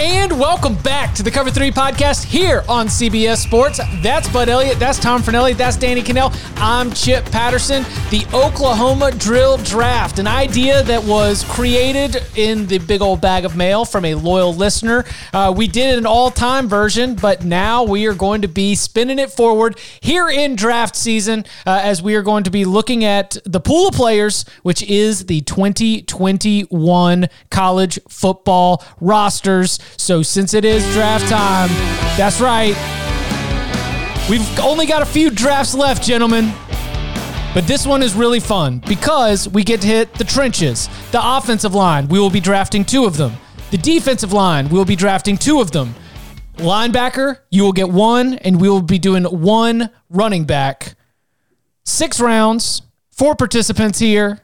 And welcome back to the Cover 3 podcast here on CBS Sports. That's Bud Elliott. That's Tom Fornelli. That's Danny Kanell. I'm Chip Patterson. The Oklahoma Drill Draft, an idea that was created in the big old bag of mail from a loyal listener. Uh, we did an all time version, but now we are going to be spinning it forward here in draft season uh, as we are going to be looking at the pool of players, which is the 2021 college football rosters. So since it is draft time, that's right. We've only got a few drafts left, gentlemen. But this one is really fun because we get to hit the trenches. The offensive line, we will be drafting two of them. The defensive line, we will be drafting two of them. Linebacker, you will get one, and we will be doing one running back. Six rounds, four participants here.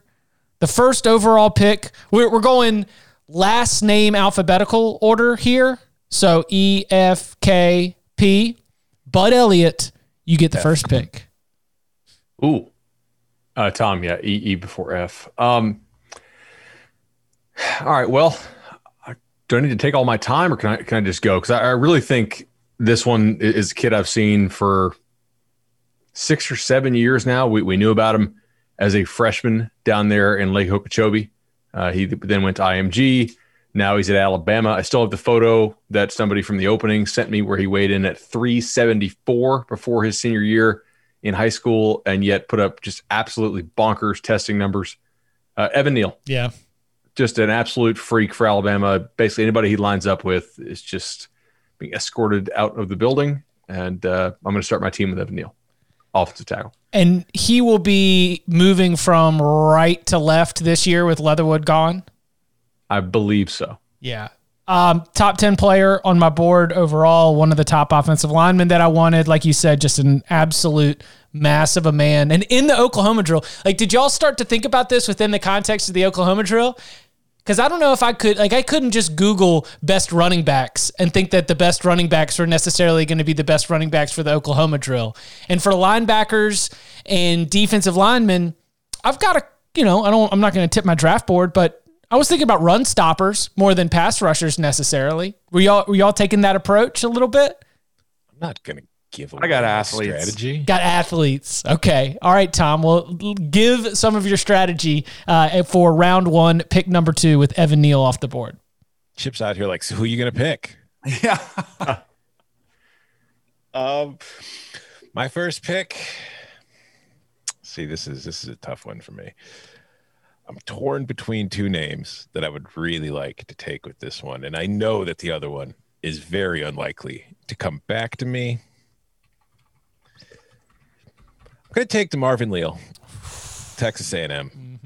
The first overall pick, we're, we're going last name alphabetical order here. So E, F, K, P. Bud Elliott, you get the first pick. Ooh. Uh, Tom, yeah, E, E before F. Um, all right, well, do I need to take all my time or can I, can I just go? Because I, I really think this one is a kid I've seen for six or seven years now. We, we knew about him as a freshman down there in Lake Okeechobee. Uh, he then went to IMG. Now he's at Alabama. I still have the photo that somebody from the opening sent me where he weighed in at 374 before his senior year in high school and yet put up just absolutely bonkers testing numbers. Uh, Evan Neal, Yeah. just an absolute freak for Alabama. Basically, anybody he lines up with is just being escorted out of the building. And uh, I'm going to start my team with Evan Neal, offensive tackle. And he will be moving from right to left this year with Leatherwood gone. I believe so. Yeah. Um, top 10 player on my board overall, one of the top offensive linemen that I wanted. Like you said, just an absolute mass of a man. And in the Oklahoma drill, like, did y'all start to think about this within the context of the Oklahoma drill? Because I don't know if I could, like, I couldn't just Google best running backs and think that the best running backs are necessarily going to be the best running backs for the Oklahoma drill. And for linebackers and defensive linemen, I've got a, you know, I don't, I'm not going to tip my draft board, but I was thinking about run stoppers more than pass rushers necessarily. Were y'all, were y'all taking that approach a little bit? I'm not gonna give away I got athletes. strategy. Got athletes. Okay. All right, Tom. Well, give some of your strategy uh, for round one, pick number two with Evan Neal off the board. Chips out here like, so who are you gonna pick? Yeah. Um, my first pick. See, this is this is a tough one for me. I'm torn between two names that I would really like to take with this one, and I know that the other one is very unlikely to come back to me. I'm gonna take DeMarvin Leal, Texas A&M.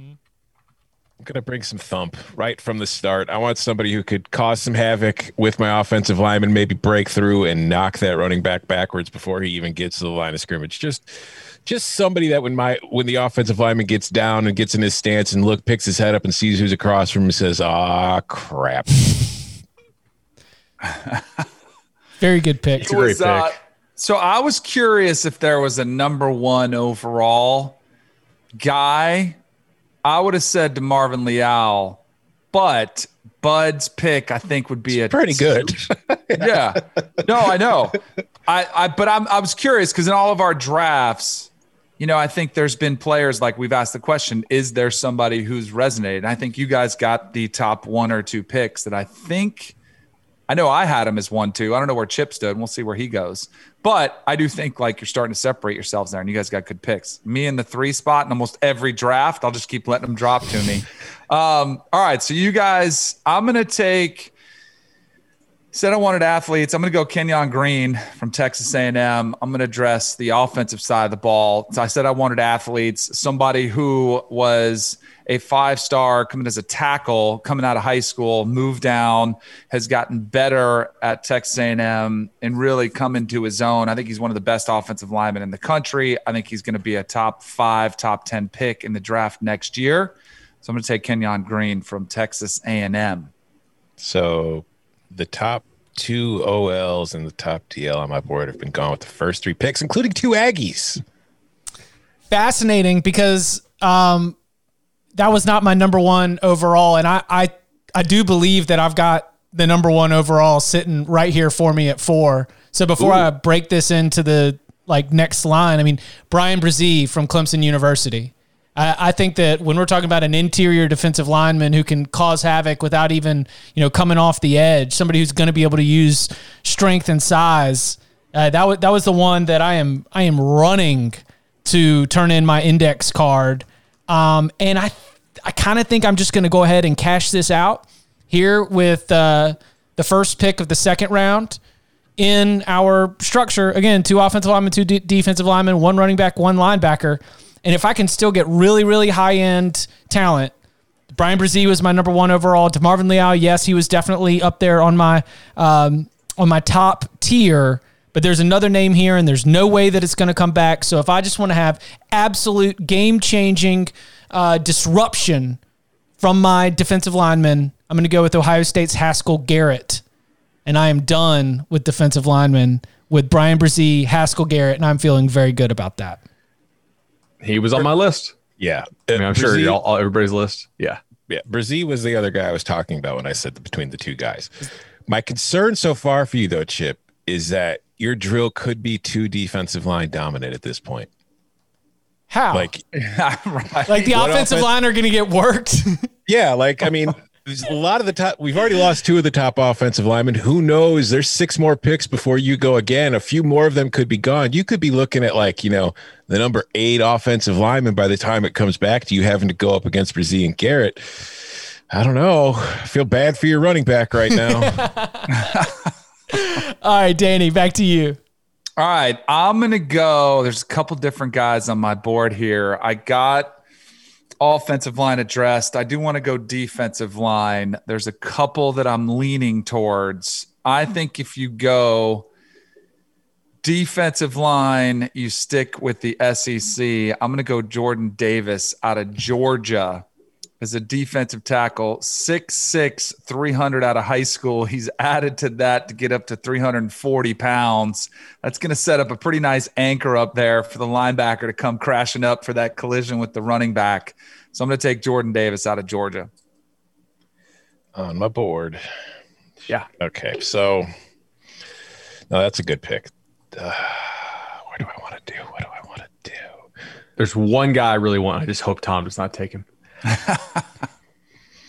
I'm gonna bring some thump right from the start. I want somebody who could cause some havoc with my offensive lineman, maybe break through and knock that running back backwards before he even gets to the line of scrimmage. Just just somebody that when my when the offensive lineman gets down and gets in his stance and look picks his head up and sees who's across from him and says, "Ah, crap." Very good pick. It's a great was, uh, pick. So I was curious if there was a number one overall guy. I would have said DeMarvin Leal, but Bud's pick I think would be a Pretty good. yeah. No, I know. I, I but I'm I was curious because in all of our drafts, you know, I think there's been players like we've asked the question, is there somebody who's resonated? And I think you guys got the top one or two picks that I think I know I had him as one, two. I don't know where Chip stood, we'll see where he goes. But I do think like you're starting to separate yourselves there, and you guys got good picks. Me in the three spot in almost every draft. I'll just keep letting them drop to me. Um, all right, so you guys, I'm gonna take. Said I wanted athletes. I'm going to go Kenyon Green from Texas A&M. I'm going to address the offensive side of the ball. So I said I wanted athletes, somebody who was a five star coming as a tackle coming out of high school, moved down, has gotten better at Texas A&M, and really come into his own. I think he's one of the best offensive linemen in the country. I think he's going to be a top five, top ten pick in the draft next year. So I'm going to take Kenyon Green from Texas A&M. So the top two OLs and the top TL on my board have been gone with the first three picks, including two Aggies. Fascinating because um, that was not my number one overall, and I, I I do believe that I've got the number one overall sitting right here for me at four. So before I break this into the like next line, I mean Bryan Bresee from Clemson University. I, I think that when we're talking about an interior defensive lineman who can cause havoc without even you know coming off the edge, somebody who's going to be able to use strength and size. Uh, that was that was the one that I am I am running to turn in my index card, um, and I I kind of think I'm just going to go ahead and cash this out here with uh, the first pick of the second round in our structure. Again, two offensive linemen, two de- defensive linemen, one running back, one linebacker. And if I can still get really, really high end talent, Bryan Bresee was my number one overall. DeMarvin Leal, yes, he was definitely up there on my um, on my top tier. But there's another name here, and there's no way that it's going to come back. So if I just want to have absolute game changing uh, disruption from my defensive lineman, I'm going to go with Ohio State's Haskell Garrett. And I am done with defensive linemen with Bryan Bresee, Haskell Garrett, and I'm feeling very good about that. He was on my list. Yeah. I mean, I'm sure all, all, everybody's list. Yeah. Yeah, Bresee was the other guy I was talking about when I said between the two guys. My concern so far for you, though, Chip, is that your drill could be too defensive line dominant at this point. How? Like, right. like the what offensive offense- line are going to get worked. yeah, like I mean, there's a lot of the top. We've already lost two of the top offensive linemen. Who knows? There's six more picks before you go again. A few more of them could be gone. You could be looking at like you know the number eight offensive lineman by the time it comes back to you having to go up against Bresee and Garrett. I don't know. I feel bad for your running back right now. All right, Danny, back to you. All right, I'm gonna go. There's a couple different guys on my board here. I got offensive line addressed. I do want to go defensive line. There's a couple that I'm leaning towards. I think if you go defensive line, you stick with the SEC. I'm gonna go Jordan Davis out of Georgia as a defensive tackle, 6'6, 300 out of high school. He's added to that to get up to 340 pounds. That's going to set up a pretty nice anchor up there for the linebacker to come crashing up for that collision with the running back. So I'm going to take Jordan Davis out of Georgia. on my board. Yeah. Okay, so no, that's a good pick. Uh, what do I want to do? What do I want to do? There's one guy I really want. I just hope Tom does not take him.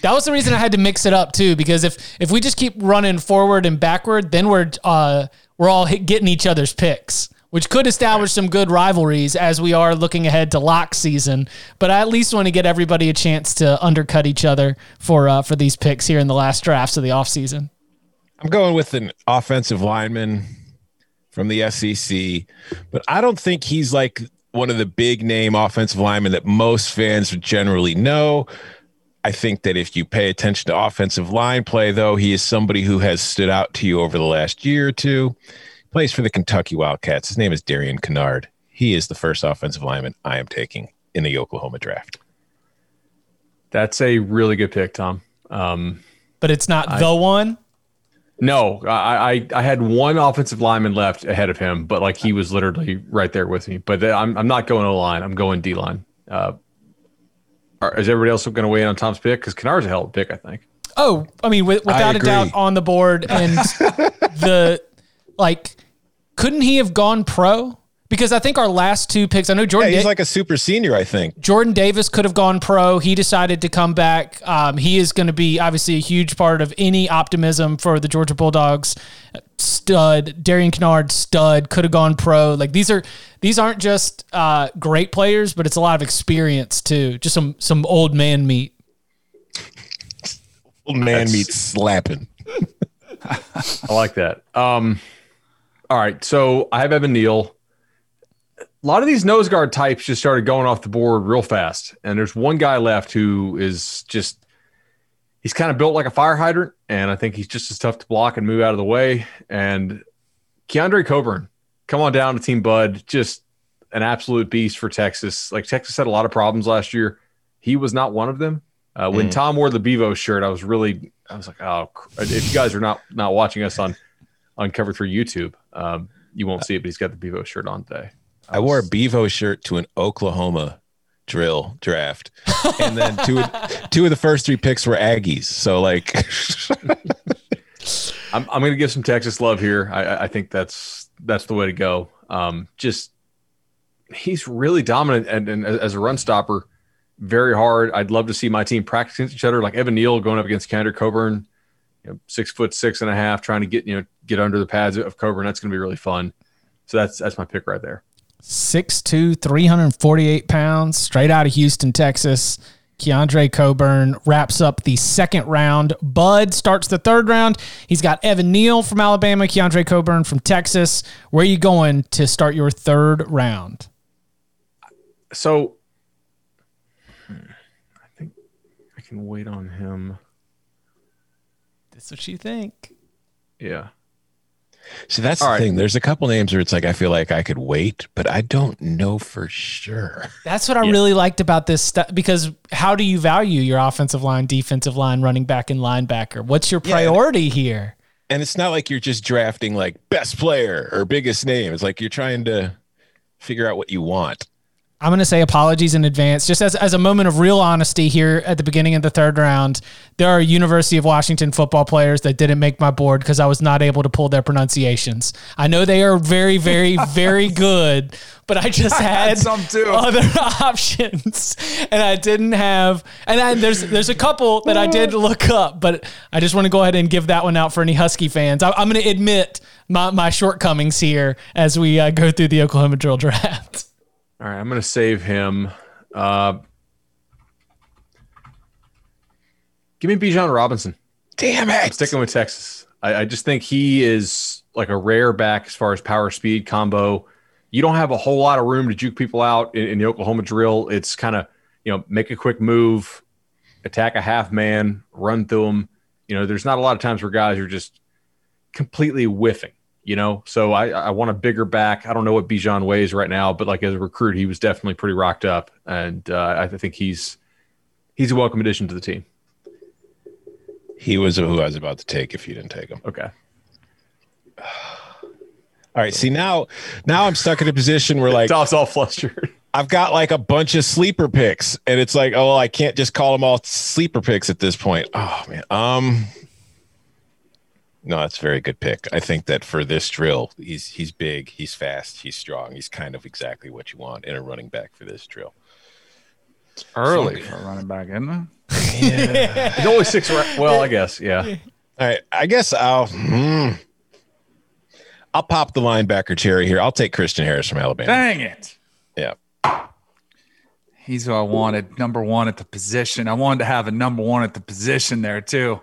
That was the reason I had to mix it up too, because if if we just keep running forward and backward, then we're uh, we're all hit, getting each other's picks, which could establish some good rivalries as we are looking ahead to lock season. But I at least want to get everybody a chance to undercut each other for uh, for these picks here in the last drafts of the offseason. I'm going with an offensive lineman from the SEC, but I don't think he's like one of the big name offensive linemen that most fans would generally know. I think that if you pay attention to offensive line play, though, he is somebody who has stood out to you over the last year or two. Plays for the Kentucky Wildcats. His name is Darian Kinnard. he is the first offensive lineman I am taking in the Oklahoma draft. That's a really good pick, Tom. Um, but it's not I, the one. No, I, I, I had one offensive lineman left ahead of him, but like he was literally right there with me. But I'm I'm not going O line. I'm going D line. Uh, is everybody else going to weigh in on Tom's pick? Because Kinnard's a hell of a pick, I think. Oh, I mean, with, without I a doubt, on the board, and the like, couldn't he have gone pro? Because I think our last two picks, I know Jordan. Yeah, he's da- like a super senior, I think. Jordan Davis could have gone pro. He decided to come back. Um, he is going to be obviously a huge part of any optimism for the Georgia Bulldogs. Stud, Darian Kinnard, stud, could have gone pro. Like these are these aren't just uh, great players, but it's a lot of experience too. Just some some old man meat. old man That's, meat slapping. I like that. Um, all right, so I have Evan Neal a lot of these nose guard types just started going off the board real fast. And there's one guy left who is just, he's kind of built like a fire hydrant. And I think he's just as tough to block and move out of the way. And Keondre Coburn, come on down to Team Bud, just an absolute beast for Texas. Like Texas had a lot of problems last year. He was not one of them. Uh, when mm. Tom wore the Bevo shirt, I was really, I was like, oh, if you guys are not not watching us on on Cover Three YouTube, um, you won't see it, but he's got the Bevo shirt on today. I, I wore a Bevo shirt to an Oklahoma drill draft, and then two two of the first three picks were Aggies. So like, I'm I'm gonna give some Texas love here. I I think that's that's the way to go. Um, just he's really dominant and, and as a run stopper, very hard. I'd love to see my team practice against each other, like Evan Neal going up against Keondre Coburn, you know, six foot six and a half, trying to get you know get under the pads of Coburn. That's going to be really fun. So that's that's my pick right there. 6'2, 348 pounds, straight out of Houston, Texas. Keondre Coburn wraps up the second round. Bud starts the third round. He's got Evan Neal from Alabama, Keondre Coburn from Texas. Where are you going to start your third round? So hmm, I think I can wait on him. That's what you think. Yeah. See, that's All the right. thing. There's a couple names where it's like I feel like I could wait, but I don't know for sure. That's what I yeah. really liked about this stuff because how do you value your offensive line, defensive line, running back, and linebacker? What's your priority yeah. here? And it's not like you're just drafting like best player or biggest name. It's like you're trying to figure out what you want. I'm going to say apologies in advance. Just as, as a moment of real honesty here at the beginning of the third round, there are University of Washington football players that didn't make my board because I was not able to pull their pronunciations. I know they are very, very, very good, but I just I had, had, some too. other options, and I didn't have. And I, there's there's a couple that I did look up, but I just want to go ahead and give that one out for any Husky fans. I, am going to admit my, my shortcomings here as we uh, go through the Oklahoma drill draft. All right, I'm going to save him. Uh, give me Bijan Robinson. Damn it! I'm sticking with Texas. I, I, just think he is like a rare back as far as power speed combo. You don't have a whole lot of room to juke people out in, in the Oklahoma drill. It's kind of you know make a quick move, attack a half man, run through them. You know, there's not a lot of times where guys are just completely whiffing you know. So I, I want a bigger back. I don't know what Bijan weighs right now, but like as a recruit, he was definitely pretty rocked up, and uh, I think he's he's a welcome addition to the team. He was who I was about to take if you didn't take him. Okay. All right. See now, now I'm stuck in a position where like Tom's all flustered. I've got like a bunch of sleeper picks, and it's like, oh, I can't just call them all sleeper picks at this point. Oh man. Um. No, that's a very good pick. I think that for this drill, he's he's big, he's fast, he's strong. He's kind of exactly what you want in a running back for this drill. It's early so, for running back, isn't it? Yeah. he's only six. Well, I guess, yeah. All right, I guess I'll. Hmm, I'll pop the linebacker cherry here. I'll take Christian Harris from Alabama. Dang it! Yeah. He's who I wanted, number one at the position. I wanted to have a number one at the position there too.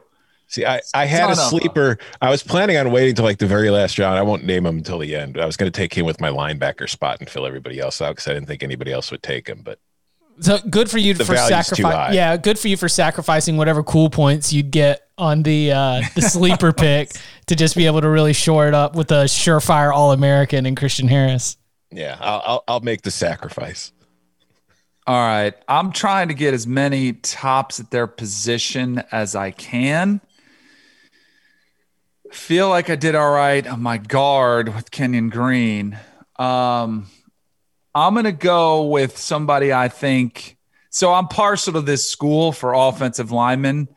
See, I, I had a sleeper. I was planning on waiting till like the very last round. I won't name him until the end. I was going to take him with my linebacker spot and fill everybody else out because I didn't think anybody else would take him. But so good for you for sacrificing. Yeah, good for you for sacrificing whatever cool points you'd get on the uh, the sleeper pick to just be able to really shore it up with a surefire All American and Christian Harris. Yeah, I'll, I'll, I'll make the sacrifice. All right. I'm trying to get as many tops at their position as I can. Feel like I did all right on my guard with Kenyon Green. Um, I'm going to go with somebody I think. So I'm partial to this school for offensive linemen.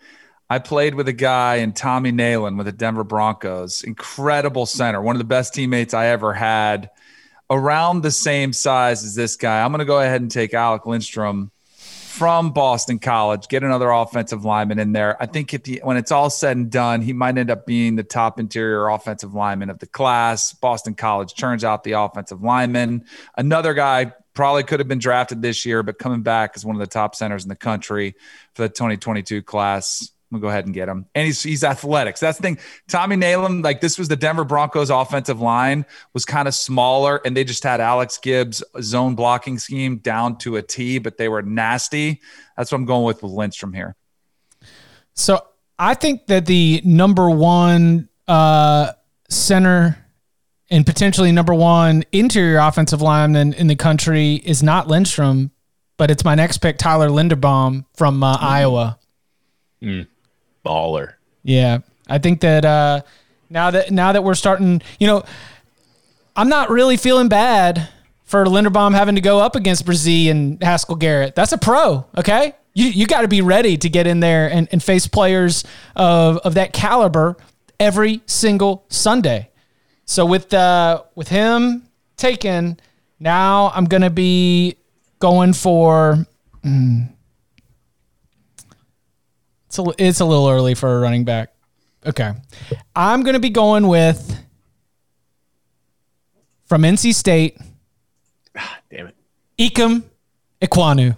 I played with a guy in Tommy Nalen with the Denver Broncos, incredible center, one of the best teammates I ever had around the same size as this guy. I'm going to go ahead and take Alec Lindstrom from Boston College, get another offensive lineman in there. I think the, when it's all said and done, he might end up being the top interior offensive lineman of the class. Boston College turns out the offensive lineman. Another guy probably could have been drafted this year, but coming back as one of the top centers in the country for the 2022 class. I'm gonna go ahead and get him. And he's he's athletic. So that's the thing. Tommy Nalen, like this was the Denver Broncos offensive line, was kind of smaller, and they just had Alex Gibbs zone blocking scheme down to a T, but they were nasty. That's what I'm going with with Lindstrom here. So I think that the number one uh, center and potentially number one interior offensive lineman in the country is not Lindstrom, but it's my next pick, Tyler Linderbaum from uh, mm. Iowa. Mm baller. Yeah, I think that uh, now that now that we're starting, you know, I'm not really feeling bad for Linderbaum having to go up against Bresee and Haskell Garrett. That's a pro, okay? You you got to be ready to get in there and, and face players of of that caliber every single Sunday. So with uh with him taken, now I'm gonna be going for. Mm, it's a, it's a little early for a running back. Okay. I'm going to be going with from NC State. Ah, damn it. Ikem Ekwonu.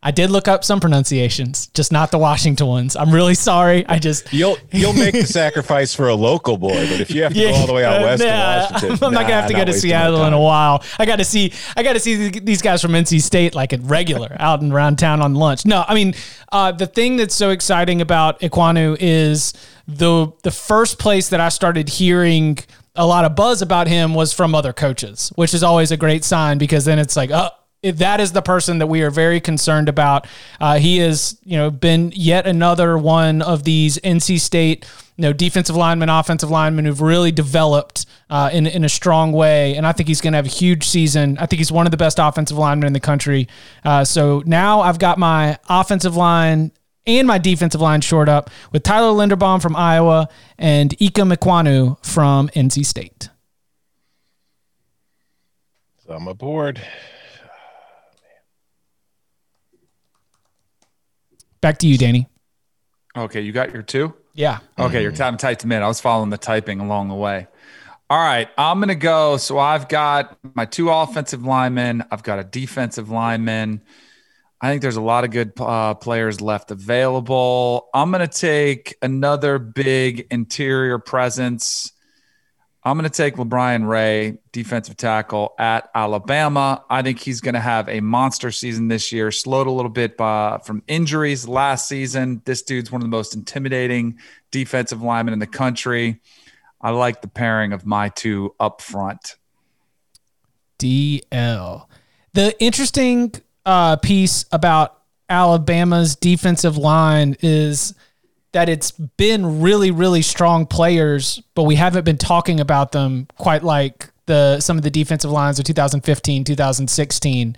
I did look up some pronunciations, just not the Washington ones. I'm really sorry. I just you'll you'll make the sacrifice for a local boy, but if you have to yeah, go all the way out west nah, to Washington, I'm not gonna have to go to Seattle in a while. I got to see I got to see these guys from NC State like at regular out and around town on lunch. No, I mean uh, the thing that's so exciting about Ekwonu is the the first place that I started hearing a lot of buzz about him was from other coaches, which is always a great sign because then it's like, oh, that is the person that we are very concerned about. Uh, he has, you know, been yet another one of these NC State, you know, defensive linemen, offensive linemen who've really developed uh, in in a strong way, and I think he's going to have a huge season. I think he's one of the best offensive linemen in the country. Uh, so now I've got my offensive line and my defensive line short up with Tyler Linderbaum from Iowa and Ikem Ekwonu from NC State. So I'm aboard. Back to you, Danny. Okay, you got your two? Yeah. Okay, you're time typed them in. I was following the typing along the way. All right, I'm going to go. So I've got my two offensive linemen, I've got a defensive lineman. I think there's a lot of good uh, players left available. I'm going to take another big interior presence. I'm going to take LaBryan Ray, defensive tackle at Alabama. I think he's going to have a monster season this year, slowed a little bit by, from injuries last season. This dude's one of the most intimidating defensive linemen in the country. I like the pairing of my two up front. DL. The interesting uh, piece about Alabama's defensive line is – that it's been really, really strong players, but we haven't been talking about them quite like the some of the defensive lines of 2015, 2016.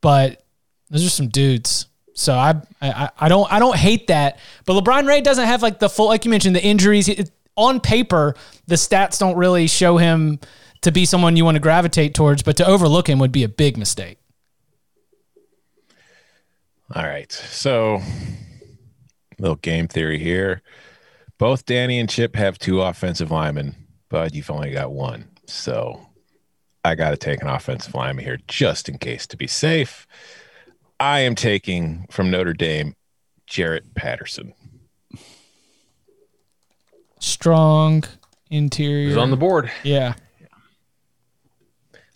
But those are some dudes. So I, I, I don't I don't hate that. But LaBryan Ray doesn't have like the full like you mentioned the injuries. It, on paper, the stats don't really show him to be someone you want to gravitate towards, but to overlook him would be a big mistake. All right. So little game theory here. Both Danny and Chip have two offensive linemen, but you've only got one. So I got to take an offensive lineman here just in case to be safe. I am taking from Notre Dame Jarrett Patterson. Strong interior. He's on the board. Yeah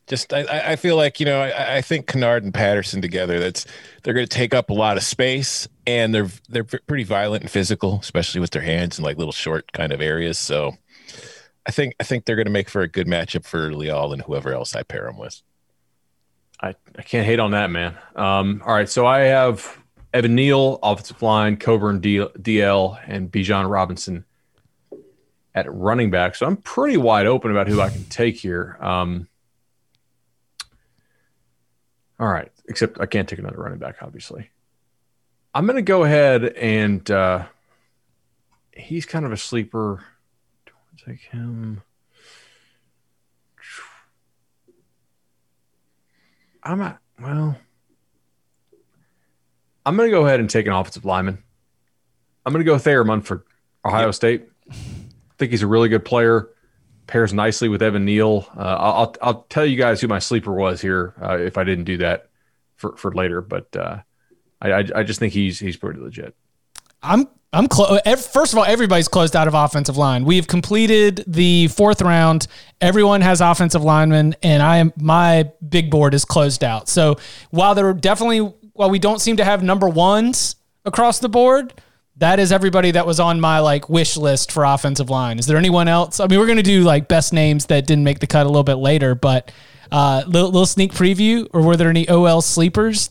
just I, I feel like you know I, I think Kinnard and Patterson together that's they're going to take up a lot of space and they're they're pretty violent and physical, especially with their hands in like little short kind of areas. So I think I think they're going to make for a good matchup for Leal and whoever else I pair him with. I, I can't hate on that, man. Um, all right, so I have Evan Neal, offensive line, Coburn DL, and Bijan Robinson at running back. So I'm pretty wide open about who I can take here. Um, all right, except I can't take another running back, obviously. I'm going to go ahead and uh, he's kind of a sleeper. Do I take him? I'm at, well, I'm going to go ahead and take an offensive lineman. I'm going to go Thayer Munford, Ohio yep. State. I think he's a really good player. Pairs nicely with Evan Neal. Uh, I'll, I'll tell you guys who my sleeper was here uh, if I didn't do that for, for later, but uh, I, I, just think he's he's pretty legit. I'm I'm close. First of all, everybody's closed out of offensive line. We have completed the fourth round. Everyone has offensive linemen, and I am my big board is closed out. So while there are definitely while we don't seem to have number ones across the board, that is everybody that was on my like wish list for offensive line. Is there anyone else? I mean, we're gonna do like best names that didn't make the cut a little bit later, but uh, little, little sneak preview. Or were there any OL sleepers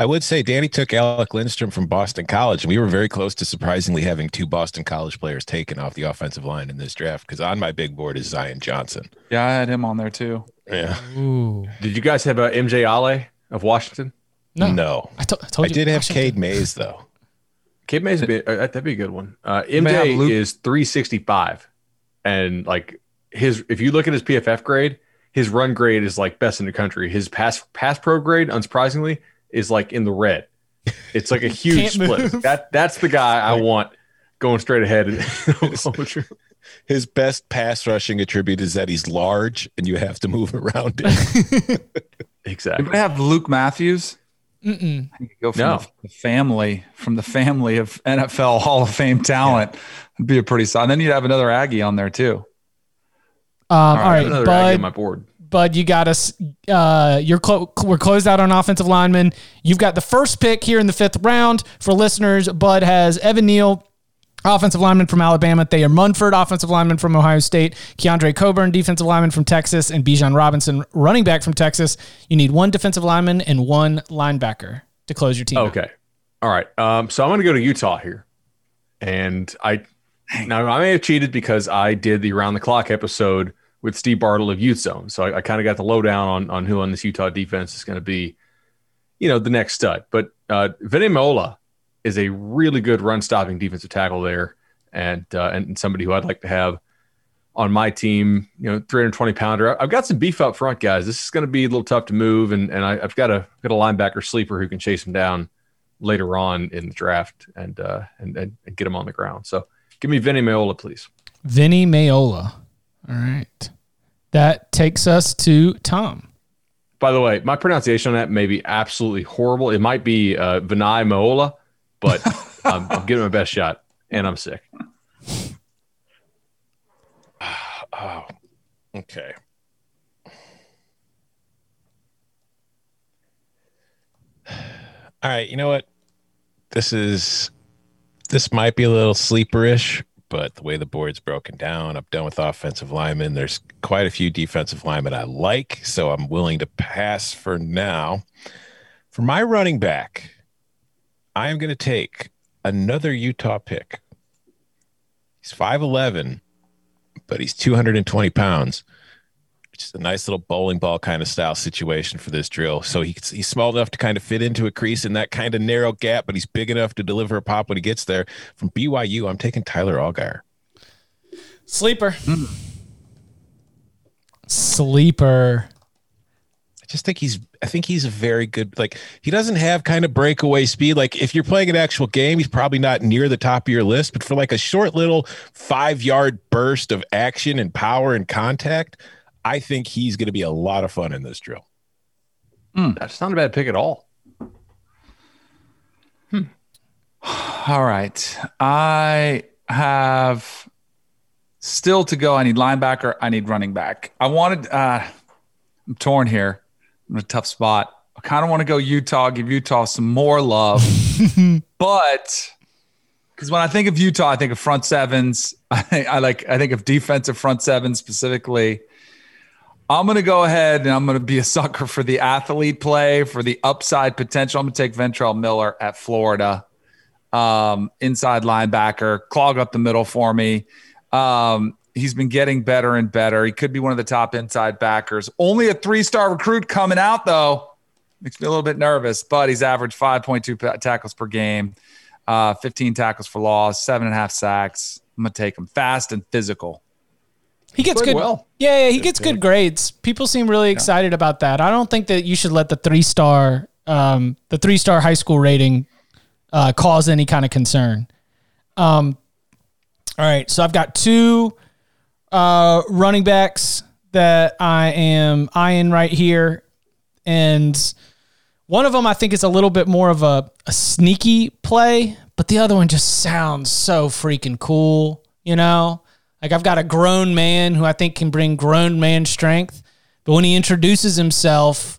I would say Danny took Alec Lindstrom from Boston College, and we were very close to surprisingly having two Boston College players taken off the offensive line in this draft. Because on my big board is Zion Johnson. Yeah, I had him on there too. Yeah. Ooh. Did you guys have a MJ Ale of Washington? No, no. I, to- I told you. I did have Cade Mays though. Cade Mays, be, uh, that'd be a good one. Uh, MJ is 365, and like his, if you look at his PFF grade, his run grade is like best in the country. His pass pass pro grade, unsurprisingly, is like in the red. It's like a huge split. Move. That that's the guy I want going straight ahead. His best pass rushing attribute is that he's large and you have to move around him. exactly. I have Luke Matthews. Mm-mm. go from no. the family, from the family of NFL Hall of Fame talent. Yeah. It'd be a pretty solid. And then you'd have another Aggie on there too. Um, all right, all right another Aggie on my board. Bud, you got us. Uh, you're clo- we're closed out on offensive linemen. You've got the first pick here in the fifth round for listeners. Bud has Evan Neal, offensive lineman from Alabama. Thayer Munford, offensive lineman from Ohio State. Keondre Coburn, defensive lineman from Texas, and Bijan Robinson, running back from Texas. You need one defensive lineman and one linebacker to close your team. Okay. Out. All right. Um, so I'm going to go to Utah here, and I now I may have cheated because I did the around the clock episode with Steve Bartle of Youth Zone. So I, I kind of got the lowdown on, on who on this Utah defense is going to be, you know, the next stud. But uh, Vinny Mayola is a really good run stopping defensive tackle there, and uh, and somebody who I'd like to have on my team. You know, 320 pounder. I've got some beef up front, guys. This is going to be a little tough to move, and and I, have got a got a linebacker sleeper who can chase him down later on in the draft and uh, and, and, get him on the ground. So give me Vinny Mayola, please. Vinny Mayola. All right. That takes us to Tom. By the way, my pronunciation on that may be absolutely horrible. It might be uh, Vinay but I'm, I'm giving my best shot, and I'm sick. oh, okay. All right, you know what? This is this might be a little sleeperish, but the way the board's broken down, I'm done with offensive linemen. There's quite a few defensive linemen I like, so I'm willing to pass for now. For my running back, I am going to take another Utah pick. He's 5'11, but he's 220 pounds just a nice little bowling ball kind of style situation for this drill. So he, he's small enough to kind of fit into a crease in that kind of narrow gap, but he's big enough to deliver a pop when he gets there. From BYU, I'm taking Tyler Allgeier. Sleeper. Mm. Sleeper. I just think he's I think he's a very good like he doesn't have kind of breakaway speed. Like if you're playing an actual game, he's probably not near the top of your list, but for like a short little five yard burst of action and power and contact, I think he's going to be a lot of fun in this drill. Mm. That's not a bad pick at all. Hmm. All right. I have still to go. I need linebacker. I need running back. I wanted, uh, I'm torn here. In a tough spot. I kind of want to go Utah, give Utah some more love, but Because when I think of Utah, I think of front sevens. I, I like I think of defensive front sevens specifically. I'm going to go ahead and I'm going to be a sucker for the athlete play, for the upside potential. I'm going to take Ventrell Miller at Florida, um, inside linebacker, clog up the middle for me. Um, he's been getting better and better. He could be one of the top inside backers. Only a three star recruit coming out, though. Makes me a little bit nervous, but he's averaged 5.2 tackles per game uh, 15 tackles for loss, seven and a half sacks. I'm gonna take him fast and physical. He gets good. Well. Yeah, yeah, he gets good grades. People seem really excited about that. I don't think that you should let the three star, um, the three star high school rating, uh, cause any kind of concern. Um, all right, so I've got two uh, running backs that I am eyeing right here, and one of them I think is a little bit more of a, a sneaky play, but the other one just sounds so freaking cool, you know? Like I've got a grown man who I think can bring grown man strength, but when he introduces himself,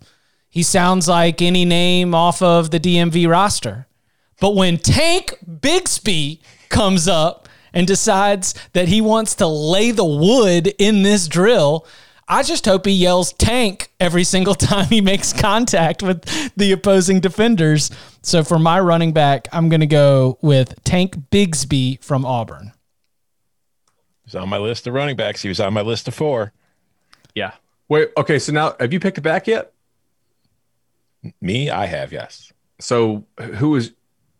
he sounds like any name off of the DMV roster. But when Tank Bigsby comes up and decides that he wants to lay the wood in this drill, I just hope he yells tank every single time he makes contact with the opposing defenders. So for my running back, I'm going to go with Tank Bigsby from Auburn. He's on my list of running backs. He was on my list of four. Yeah. Wait, okay. So now have you picked a back yet? Me, I have, yes. So who was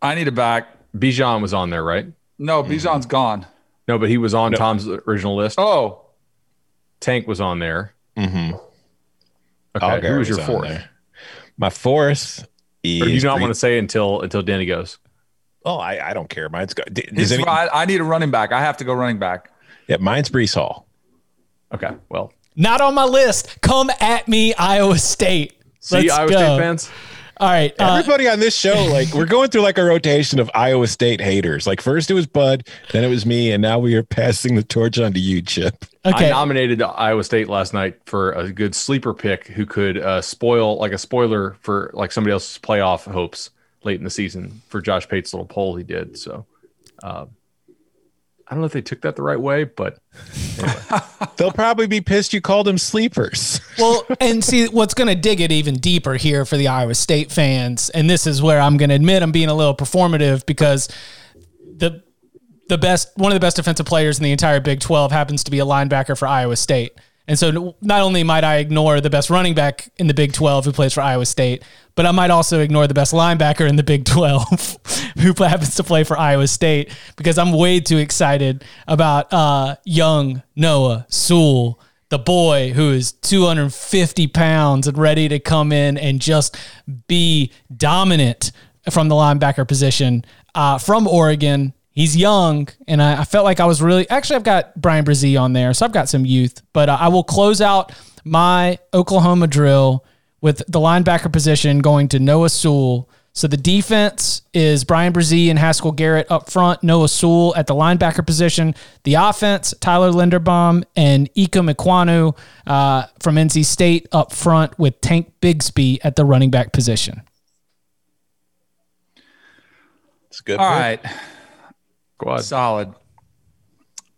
I need a back. Bijan was on there, right? No, Bijan's mm-hmm. gone. No, but he was on no. Tom's original list. Oh, Tank was on there. Mm-hmm. Okay, who was your fourth? My fourth is. Or do you not want to say until until Danny goes? Oh, I, I don't care. Mine's go. Does any, I, I need a running back. I have to go running back. Yeah, mine's Breece Hall. Okay, well, not on my list. Come at me, Iowa State. See, Let's Iowa go. State fans. All right. Uh, Everybody on this show, like, we're going through like a rotation of Iowa State haters. Like, first it was Bud, then it was me, and now we are passing the torch on to you, Chip. Okay. I nominated Iowa State last night for a good sleeper pick who could uh, spoil, like, a spoiler for like somebody else's playoff hopes late in the season for Josh Pate's little poll he did. So, uh, I don't know if they took that the right way, but anyway. they'll probably be pissed you called them sleepers. well, and see what's going to dig it even deeper here for the Iowa State fans, and this is where I'm going to admit I'm being a little performative because the the best one of the best defensive players in the entire Big 12 happens to be a linebacker for Iowa State. And so not only might I ignore the best running back in the Big 12 who plays for Iowa State, but I might also ignore the best linebacker in the Big 12 who happens to play for Iowa State because I'm way too excited about uh, young Noah Sewell, the boy who is 250 pounds and ready to come in and just be dominant from the linebacker position uh, from Oregon he's young, and I, I, felt like I was really actually I've got Bryan Bresee on there, so I've got some youth. But uh, I will close out my Oklahoma drill with the linebacker position going to Noah Sewell. So the defense is Bryan Bresee and Haskell Garrett up front, Noah Sewell at the linebacker position. The offense, Tyler Linderbaum and Ikem Ekwonu uh, from NC State up front with Tank Bigsby at the running back position. It's good. All right. Squad. Solid.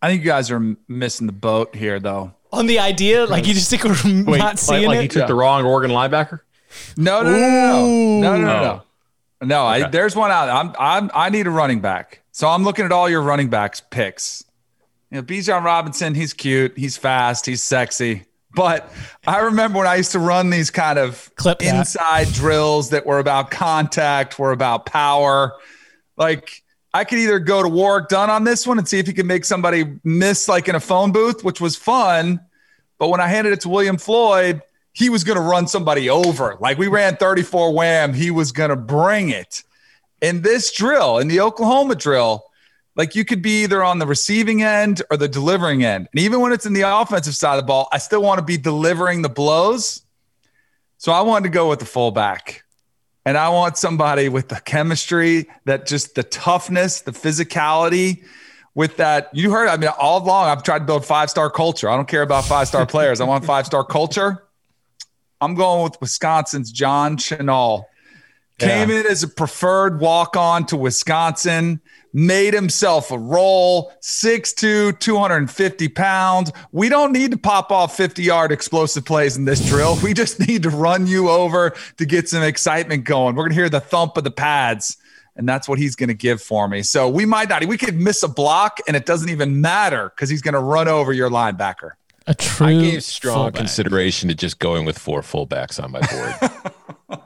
I think you guys are missing the boat here, though. On the idea, like you just think we're Wait, not seeing like, like he took yeah. the wrong Oregon linebacker. No, no, no, no, no, no, no, no. Oh. No, okay. I, there's one out. I'm, I'm, I need a running back. So I'm looking at all your running backs picks. You know, Bijan Robinson, he's cute, he's fast, he's sexy. But I remember when I used to run these kind of Clip inside drills that were about contact, were about power. Like I could either go to Warwick Dunn on this one and see if he could make somebody miss like in a phone booth, which was fun. But when I handed it to William Floyd, he was going to run somebody over. Like we ran 34 wham, he was going to bring it. In this drill, in the Oklahoma drill, like you could be either on the receiving end or the delivering end. And even when it's in the offensive side of the ball, I still want to be delivering the blows. So I wanted to go with the fullback. And I want somebody with the chemistry, that just the toughness, the physicality, with that. You heard, I mean, all along, I've tried to build five star culture. I don't care about five star players. I want five star culture. I'm going with Wisconsin's John Chenal. Came yeah. in as a preferred walk on to Wisconsin, made himself a roll, 6'2, 250 pounds. We don't need to pop off 50 yard explosive plays in this drill. We just need to run you over to get some excitement going. We're going to hear the thump of the pads, and that's what he's going to give for me. So we might not, we could miss a block, and it doesn't even matter because he's going to run over your linebacker. A true. I gave strong fullback. consideration to just going with four fullbacks on my board.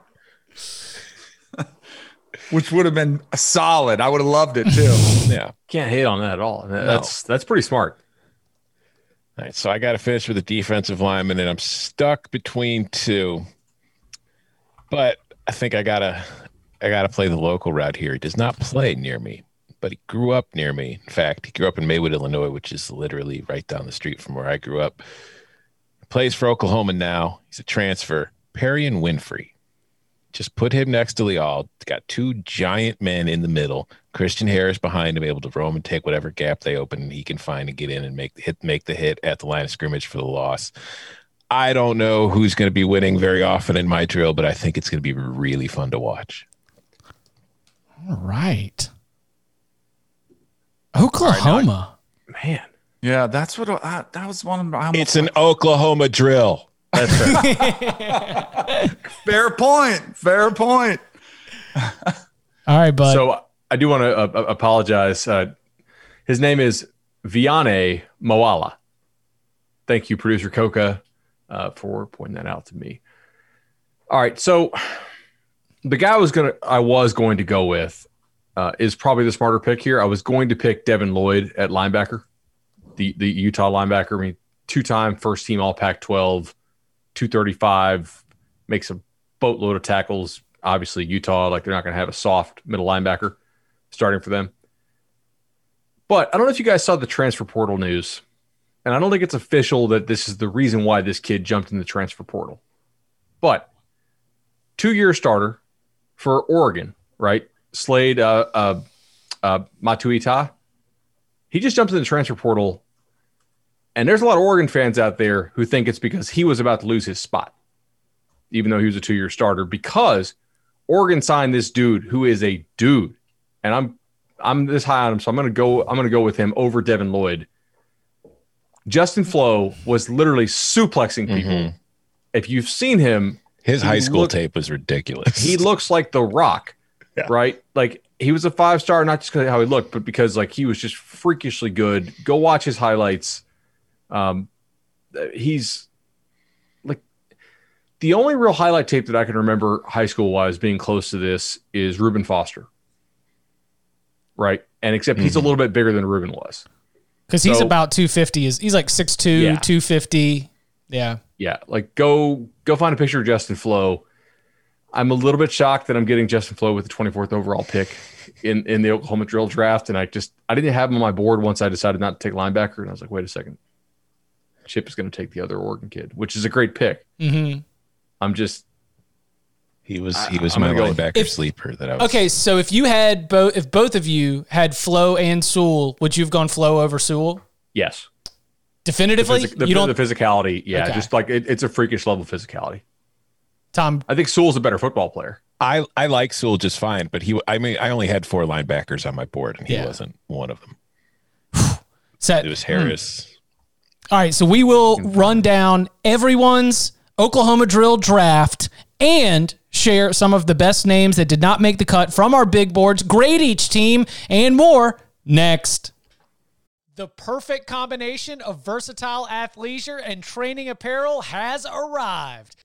Which would have been solid. I would have loved it too. yeah. Can't hate on that at all. That's that's pretty smart. All right, so I got to finish with a defensive lineman, and I'm stuck between two. But I think I gotta, I gotta play the local route here. He does not play near me, but he grew up near me. In fact, he grew up in Maywood, Illinois, which is literally right down the street from where I grew up. Plays for Oklahoma now. He's a transfer. Perrion Winfrey. Just put him next to Leal. Got two giant men in the middle. Christian Harris behind him, able to roam and take whatever gap they open and he can find and get in and make the hit, make the hit at the line of scrimmage for the loss. I don't know who's going to be winning very often in my drill, but I think it's going to be really fun to watch. All right. Oklahoma. Man. yeah, that's what I, that was one. Of, I It's an Oklahoma drill. That's fair. fair point. Fair point. All right, bud. so I do want to uh, uh, apologize. Uh, his name is Viane Moala. Thank you, producer Coca, uh, for pointing that out to me. All right, so the guy I was gonna, I was going to go with, uh, is probably the smarter pick here. I was going to pick Devin Lloyd at linebacker, the the Utah linebacker. I mean, two time first team All Pac 12, 235, makes a boatload of tackles. Obviously, Utah, like they're not going to have a soft middle linebacker starting for them. But I don't know if you guys saw the transfer portal news, and I don't think it's official that this is the reason why this kid jumped in the transfer portal. But two year starter for Oregon, right? Slade uh, uh, uh, Matautia. He just jumped in the transfer portal. And there's a lot of Oregon fans out there who think it's because he was about to lose his spot, even though he was a two year starter, because Oregon signed this dude who is a dude. And I'm I'm this high on him, so I'm gonna go, I'm gonna go with him over Devin Lloyd. Justin Flowe was literally suplexing people. Mhm. If you've seen him, His high school looked- tape was ridiculous. he looks like the rock Yeah. right like he was a five star not just because how he looked but because like he was just freakishly good go watch his highlights um he's like the only real highlight tape that i can remember high school wise being close to this is Reuben foster right and except he's a Mhm. little bit bigger than Reuben was Because he's so- about 250. Is He's like 6'2, Yeah. 250. Yeah. yeah like go go find a picture of justin flowe i'm a little bit shocked that i'm getting justin flowe with the 24th overall pick in in the oklahoma drill draft and i just i didn't have him on my board once i decided not to take linebacker and i was like wait a second chip is going to take the other oregon kid which is a great pick hmm i'm just he was he was I'm my gonna go linebacker If- sleeper that I was. Okay, so if you had both, if both of you had Flowe and Sewell, would you have gone Flowe over Sewell? yes the, Definitively, physi- the, you don't. the physicality yeah Okay. just like it, it's a freakish level of physicality Tom, i think sewell's a better football player I I like Sewell just fine, but he I mean I only had four linebackers on my board and he Yeah. wasn't one of them. set. It was Harris. All right, so we will run down everyone's Oklahoma drill draft and share some of the best names that did not make the cut from our big boards, grade each team, and more next. The perfect combination of versatile athleisure and training apparel has arrived.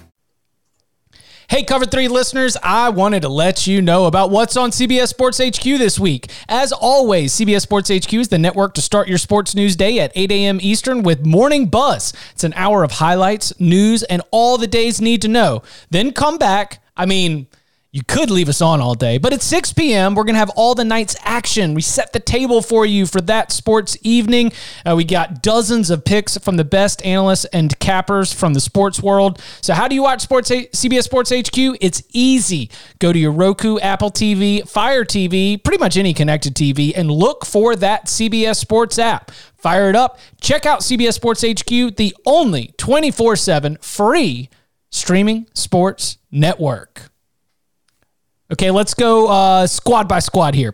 Hey, Cover 3 listeners, I wanted to let you know about what's on CBS Sports HQ this week. As always, CBS Sports HQ is the network to start your sports news day at 8 a.m. Eastern with Morning Buzz. It's an hour of highlights, news, and all the days need to know. Then come back. I mean, you could leave us on all day, but at 6 p.m., we're going to have all the night's action. We set the table for you for that sports evening. Uh, we got dozens of picks from the best analysts and cappers from the sports world. So, how do you watch Sports CBS Sports HQ? It's easy. Go to your Roku, Apple TV, Fire TV, pretty much any connected TV, and look for that CBS Sports app. Fire it up. Check out CBS Sports HQ, the only 24 7 free streaming sports network. Okay, let's go uh, squad by squad here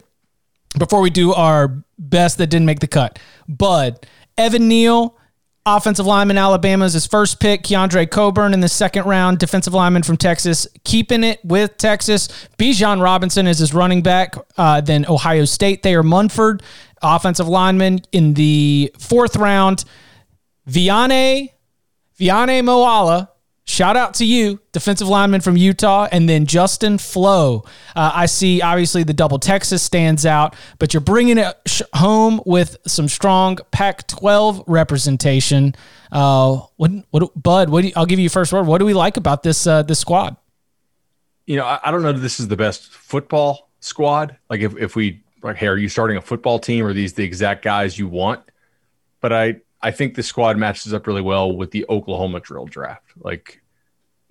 before we do our best that didn't make the cut. Bud, Evan Neal, offensive lineman, Alabama is his first pick. Keondre Coburn in the second round, defensive lineman from Texas, keeping it with Texas. Bijan Robinson is his running back. Uh, then Ohio State, Thayer Munford, offensive lineman in the fourth round. Viane, Viane Moala, Shout out to you, defensive lineman from Utah, and then Justin Flowe. Uh, I see obviously the double Texas stands out, but you're bringing it home with some strong Pac-12 representation. Uh, what, what, Bud? What you, I'll give you first word. What do we like about this uh, this squad? You know, I, I don't know if this is the best football squad. Like if if we like, hey, are you starting a football team? Are these the exact guys you want? But I I think the squad matches up really well with the Oklahoma drill draft. Like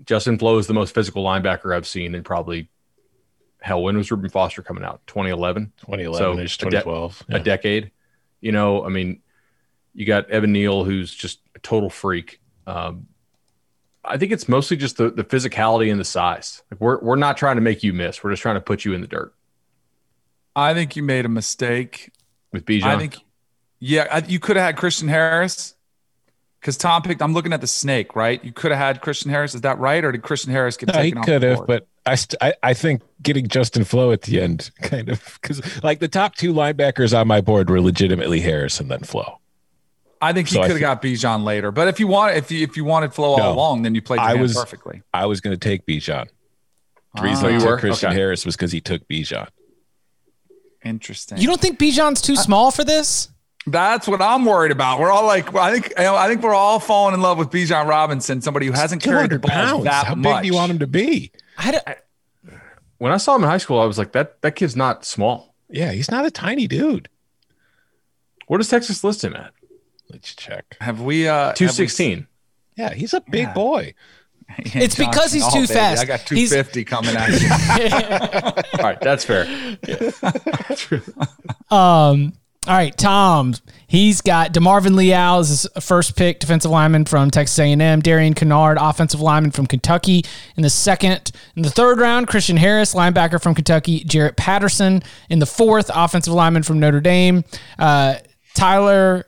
Justin Flowe is the most physical linebacker I've seen in probably hell. When was Reuben Foster coming out? 2011? 2011 ish, 2012. A, de- yeah. a decade. You know, I mean, you got Evan Neal, who's just a total freak. Um, I think it's mostly just the, the physicality and the size. Like we're, we're not trying to make you miss. We're just trying to put you in the dirt. I think you made a mistake with Bijan. I think yeah, you could have had Christian Harris because Tom picked. I'm looking at the snake, right? You could have had Christian Harris. Is that right, or did Christian Harris get no, taken? He could have, but I, st- I, I think getting Justin Flowe at the end, kind of, because like the top two linebackers on my board were legitimately Harris and then Flowe. I think he so could have got Bijan later, but if you want, if you if you wanted Flowe no, all along, then you played I was, perfectly. I was going to take Bijan. The reason ah, I took Christian okay. Harris was because he took Bijan. Interesting. You don't think Bijan's too small for this? That's what I'm worried about. We're all like, I think, I think we're all falling in love with Bijan Robinson, somebody who hasn't carried the ball pounds. that How much. big do you want him to be? I, I, when I saw him in high school, I was like, that that kid's not small. Yeah, he's not a tiny dude. Where does Texas list him at? Let's check. Have we? uh Two sixteen. Yeah, he's a big yeah. boy. it's Johnson, because he's too baby. fast. I got 250 he's... coming at you. All right, that's fair. um, all right, Tom. He's got Demarvin Leal as his first pick, defensive lineman from Texas A&M. Darian Kinnard, offensive lineman from Kentucky. In the second, in the third round, Christian Harris, linebacker from Kentucky. Jarrett Patterson in the fourth, offensive lineman from Notre Dame. Uh, Tyler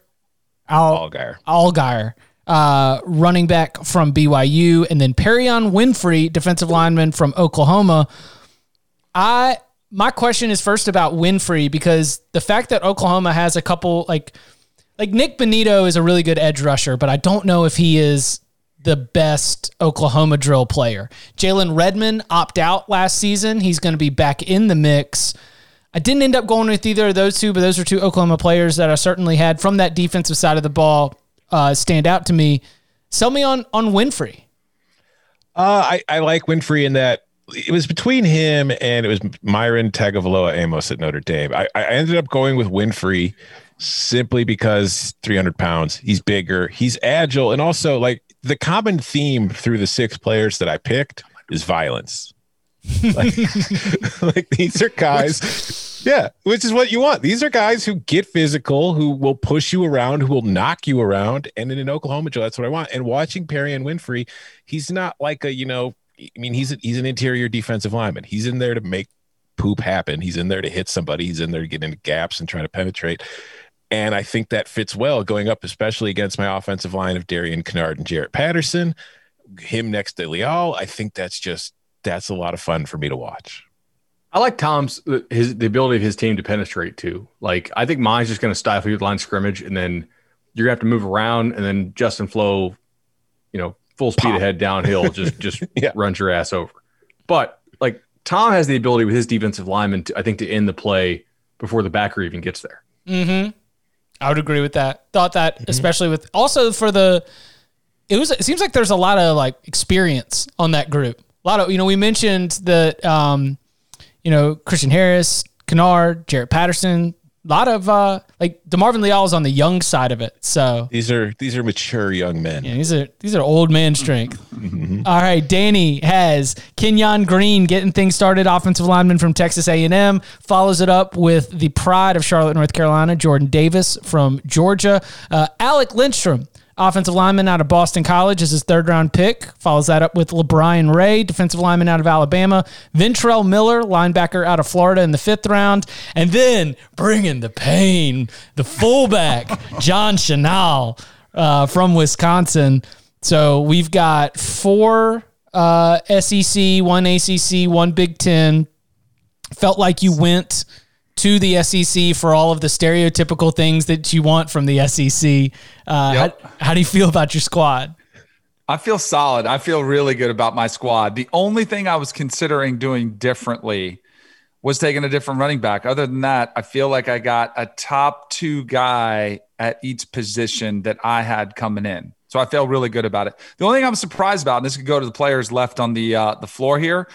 Al- Allgeier. Allgeier. Uh, running back from BYU, and then Perrion Winfrey, defensive lineman from Oklahoma. I my question is first about Winfrey because the fact that Oklahoma has a couple like like Nik Bonitto is a really good edge rusher, but I don't know if he is the best Oklahoma drill player. Jalen Redmond opt out last season. He's going to be back in the mix. I didn't end up going with either of those two, but those are two Oklahoma players that I certainly had from that defensive side of the ball uh, stand out to me. Sell me on on Winfrey. Uh, I, I like Winfrey in that it was between him and it was Myron Tagovailoa-Amosa at Notre Dame. I, I ended up going with Winfrey simply because 300 pounds. He's bigger, he's agile, and also like the common theme through the six players that I picked is violence. like, like these are guys, yeah, which is what you want. These are guys who get physical, who will push you around, who will knock you around. And in an Oklahoma Joe, that's what I want. And watching Perrion Winfrey, he's not like a you know I mean, he's a, he's an interior defensive lineman. He's in there to make poop happen. He's in there to hit somebody. He's in there to get into gaps and try to penetrate. And I think that fits well going up, especially against my offensive line of Darian Kinnard and Jarrett Patterson. Him next to Leal, I think that's just that's a lot of fun for me to watch. I like Tom's his the ability of his team to penetrate too. Like I think mine's just going to stifle you at line scrimmage, and then you're gonna have to move around, and then Justin Flowe, you know, full speed Pop. ahead downhill, just just Yeah. runs your ass over. But like Tom has the ability with his defensive lineman, to, I think, to end the play before the backer even gets there. Mm-hmm. I would agree with that. Thought that, especially with also for the, it was. It seems like there's a lot of like experience on that group. A lot of you know we mentioned that um, you know Christian Harris, Kinnard, Jarrett Patterson. A lot of uh, like Demarvin Leal is on the young side of it. So These are these are mature young men. yeah, these are these are old man strength. All right, Danny has Kenyon Green getting things started. Offensive lineman from Texas A&M follows it up with the pride of Charlotte, North Carolina, Jordan Davis from Georgia. Uh, Alec Lindstrom, offensive lineman out of Boston College, is his third round pick. Follows that up with LaBryan Ray, defensive lineman out of Alabama. Ventrell Miller, linebacker out of Florida in the fifth round, and then bringing the pain, the fullback John Chenal uh, from Wisconsin. So we've got four uh, SEC, one ACC, one Big Ten. Felt like you went to the SEC for all of the stereotypical things that you want from the SEC. Uh, Yep. how, how do you feel about your squad? I feel solid. I feel really good about my squad. The only thing I was considering doing differently was taking a different running back. Other than that, I feel like I got a top two guy at each position that I had coming in. So I feel really good about it. The only thing I'm surprised about, and this could go to the players left on the uh, the floor here.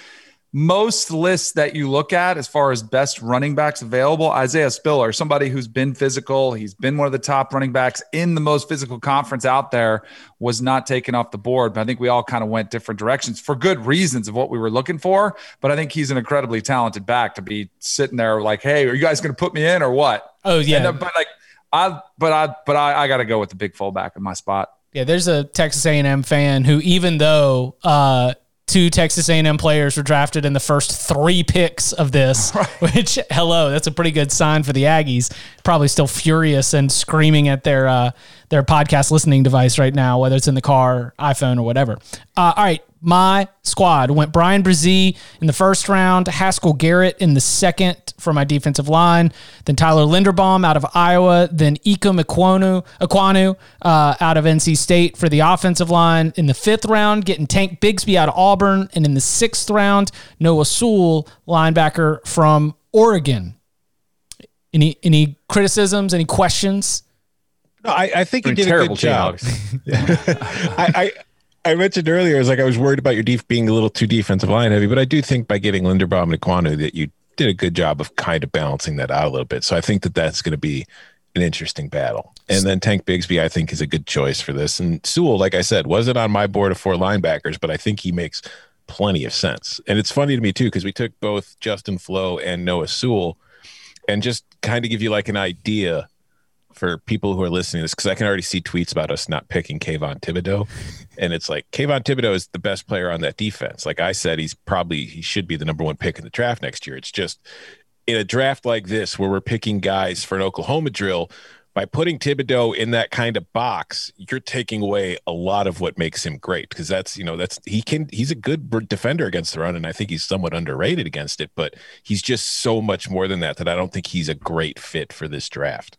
Most lists that you look at as far as best running backs available, Isaiah Spiller, somebody who's been physical, he's been one of the top running backs in the most physical conference out there, was not taken off the board. But I think we all kind of went different directions for good reasons of what we were looking for. But I think he's an incredibly talented back to be sitting there like, hey, are you guys going to put me in or what? Oh yeah, And, uh, but like, I, but I, but I, I got to go with the big fullback in my spot. yeah. There's a Texas A&M fan who, even though uh, two Texas A&M players were drafted in the first three picks of this, which hello, that's a pretty good sign for the Aggies. Probably still furious and screaming at their uh, their podcast listening device right now, whether it's in the car, iPhone, or whatever. Uh, all right, my squad went Bryan Bresee in the first round, Haskell Garrett in the second for my defensive line, then Tyler Linderbaum out of Iowa, then Ika Ekwonu, Ekwonu uh, out of NC State for the offensive line. In the fifth round, getting Tank Bigsby out of Auburn, and in the sixth round, Noah Sewell, linebacker from Oregon. Any any criticisms? Any questions? No, I, I think you Pretty did a terrible good team, job. I, I I mentioned earlier, is like I was worried about your deep being a little too defensive line heavy, but I do think by getting Linderbaum and Kwanu that you did a good job of kind of balancing that out a little bit. So I think that that's going to be an interesting battle. And then Tank Bigsby, I think, is a good choice for this. And Sewell, like I said, wasn't on my board of four linebackers, but I think he makes plenty of sense. And it's funny to me too because we took both Justin Flowe and Noah Sewell, and just kind of give you like an idea for people who are listening to this because I can already see tweets about us not picking Kayvon Thibodeaux, and it's like Kayvon Thibodeaux is the best player on that defense. Like I said, he's probably he should be the number one pick in the draft next year. It's just in a draft like this where we're picking guys for an Oklahoma drill. By putting Thibodeaux in that kind of box, you're taking away a lot of what makes him great because that's you know that's he can he's a good defender against the run and I think he's somewhat underrated against it, but he's just so much more than that that I don't think he's a great fit for this draft.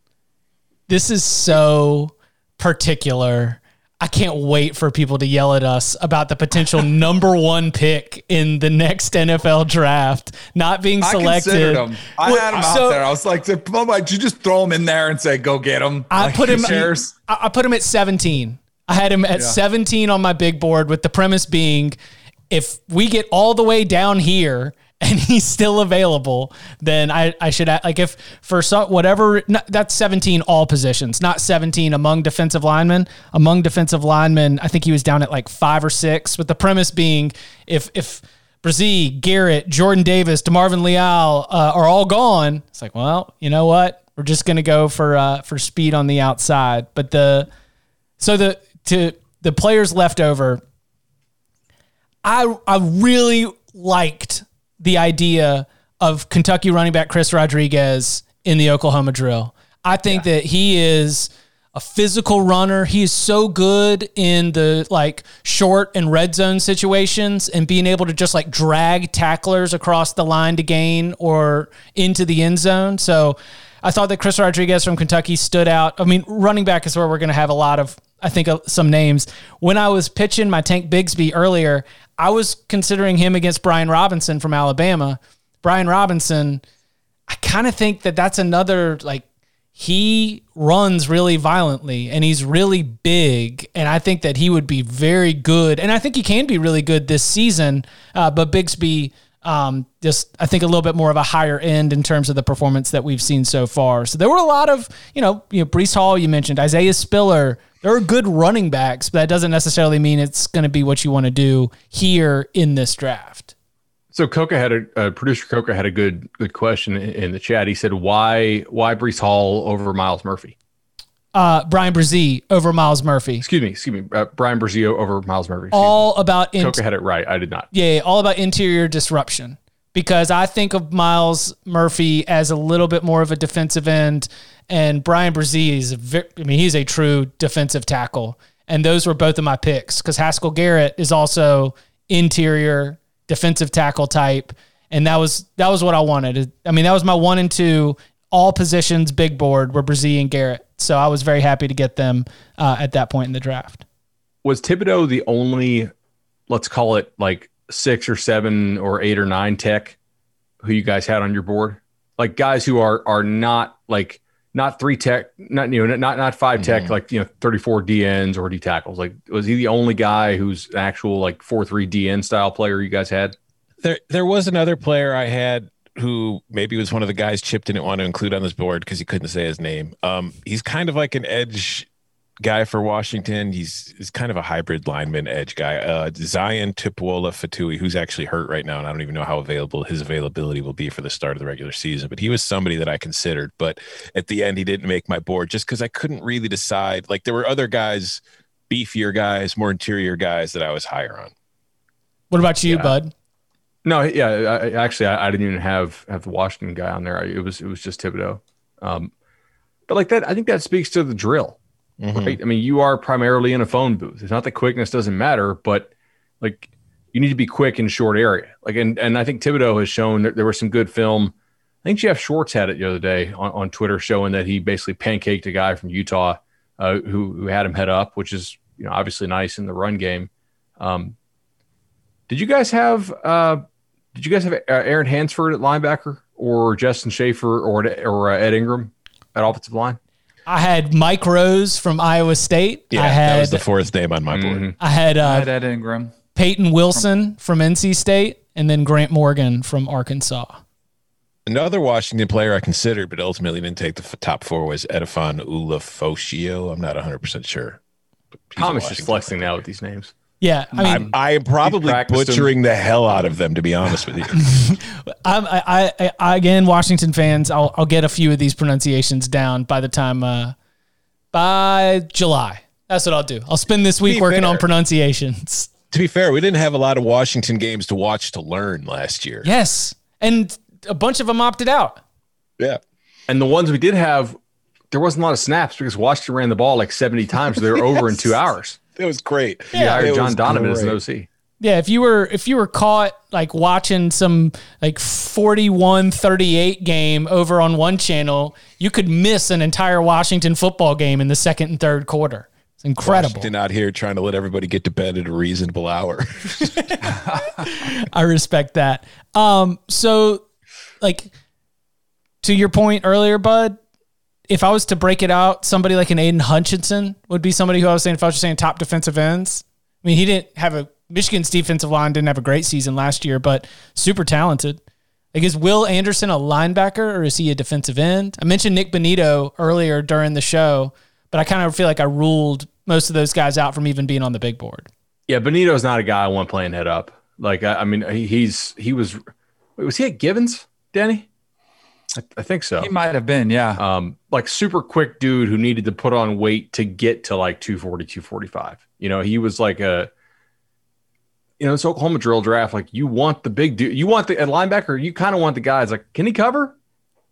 This is so particular. I can't wait for people to yell at us about the potential number one pick in the next NFL draft not being selected. I considered him. I Well, had him so- out there. I was like, my, you just throw him in there and say, go get him. I Like, put him. cares? I, I put him at 17. I had him at 17 on my big board, with the premise being, if we get all the way down here and he's still available, then I, I should like if for some whatever no, that's 17 all positions, not 17 among defensive linemen. Among defensive linemen, I think he was down at like five or six. With the premise being, if if Bresee, Garrett, Jordan Davis, DeMarvin Leal uh, are all gone, it's like, well, you know what? We're just gonna go for uh, for speed on the outside. But the so the to the players left over, I I really liked the idea of Kentucky running back Chris Rodriguez in the Oklahoma drill. I think that he is a physical runner. He is so good in the like short and red zone situations and being able to just like drag tacklers across the line to gain or into the end zone. So I thought that Chris Rodriguez from Kentucky stood out. I mean, running back is where we're going to have a lot of, I think, uh, some names. When I was pitching my Tank Bigsby earlier, I was considering him against Brian Robinson from Alabama. Brian Robinson, I kind of think that that's another like he runs really violently and he's really big. And I think that he would be very good. And I think he can be really good this season. Uh, but Bigsby, um, just I think a little bit more of a higher end in terms of the performance that we've seen so far. So there were a lot of, you know, you know, Breece Hall, you mentioned Isaiah Spiller. There are good running backs, but that doesn't necessarily mean it's going to be what you want to do here in this draft. So Coca had a uh, producer Coca had a good good question in the chat. He said, "Why why Breece Hall over Myles Murphy?" Uh, Bryan Bresee over Myles Murphy. Excuse me, excuse me, uh, Bryan Bresee over Myles Murphy. All about in- Coca had it right. I did not. Yeah, all about interior disruption because I think of Myles Murphy as a little bit more of a defensive end, and Bryan Bresee is, a very, I mean, he's a true defensive tackle, and those were both of my picks because Haskell Garrett is also interior defensive tackle type, and that was that was what I wanted. I mean, that was my one and two all positions big board were Bresee and Garrett, so I was very happy to get them uh, at that point in the draft. Was Thibodeaux the only, let's call it like six or seven or eight or nine tech who you guys had on your board? Like guys who are are not like not three tech, not you know, not not 5 tech, mm-hmm. like you know, thirty four DNs or D tackles. Like, was he the only guy who's an actual like four three DN style player you guys had? There, there was another player I had who maybe was one of the guys Chip didn't want to include on this board because he couldn't say his name. Um, he's kind of like an edge guy for Washington. He's is kind of a hybrid lineman edge guy. Uh, Zion Tupuola-Fetui, who's actually hurt right now, and I don't even know how available his availability will be for the start of the regular season. But he was somebody that I considered, but at the end he didn't make my board just because I couldn't really decide. Like there were other guys, beefier guys, more interior guys that I was higher on. What about you, yeah. Bud? No, yeah, I, actually, I, I, didn't even have have the Washington guy on there. it was it was just Thibodeaux. Um, but like that, I think that speaks to the drill mm-hmm. right? I mean, you are primarily in a phone booth. It's not that quickness doesn't matter, but like you need to be quick in short area. Like, and, and I think Thibodeaux has shown that there was some good film. I think Jeff Schwartz had it the other day on, on Twitter showing that he basically pancaked a guy from Utah uh, who, who had him head up, which is, you know, obviously nice in the run game. Um, did you guys have, uh, did you guys have uh, Aaron Hansford at linebacker or Justin Shaffer or, or uh, Ed Ingram at offensive line? I had Mike Rose from Iowa State. Yeah, I had, that was the fourth name on my board. Mm-hmm. I had, uh, I had Ed Ingram, Peyton Wilson from NC State, and then Grant Morgan from Arkansas. Another Washington player I considered, but ultimately didn't take the top four was Edifon Ulofoshio. I'm not 100% sure. Thomas just flexing now with these names. Yeah, I mean, I, I am probably butchering them. the hell out of them, to be honest with you. I'm, I, I, I, again, Washington fans, I'll, I'll get a few of these pronunciations down by the time, uh, by July. That's what I'll do. I'll spend this week working fair, on pronunciations. To be fair, we didn't have a lot of Washington games to watch to learn last year. Yes, and a bunch of them opted out. Yeah, and the ones we did have, there wasn't a lot of snaps because Washington ran the ball like 70 times. So they were yes. over in two hours. It was great. Yeah, yeah John Donovan great. as an OC. Yeah, if you were if you were caught like watching some like 41-38 game over on one channel, you could miss an entire Washington football game in the second and third quarter. It's incredible. Washington out here trying to let everybody get to bed at a reasonable hour. I respect that. Um, so like to your point earlier, Bud, if I was to break it out, somebody like an Aidan Hutchinson would be somebody who I was saying if I was saying top defensive ends. I mean, he didn't have a Michigan's defensive line didn't have a great season last year, but super talented. Like is Will Anderson a linebacker or is he a defensive end? I mentioned Nik Bonitto earlier during the show, but I kind of feel like I ruled most of those guys out from even being on the big board. Yeah, Bonitto's not a guy I want playing head up. Like I, I mean, he's he was was he at Givens, Danny? I, I, think so. He might have been, yeah. Um, like super quick dude who needed to put on weight to get to like 240, 245. You know, he was like a, you know, this Oklahoma drill draft, like you want the big dude, you want the linebacker, you kind of want the guys like, can he cover?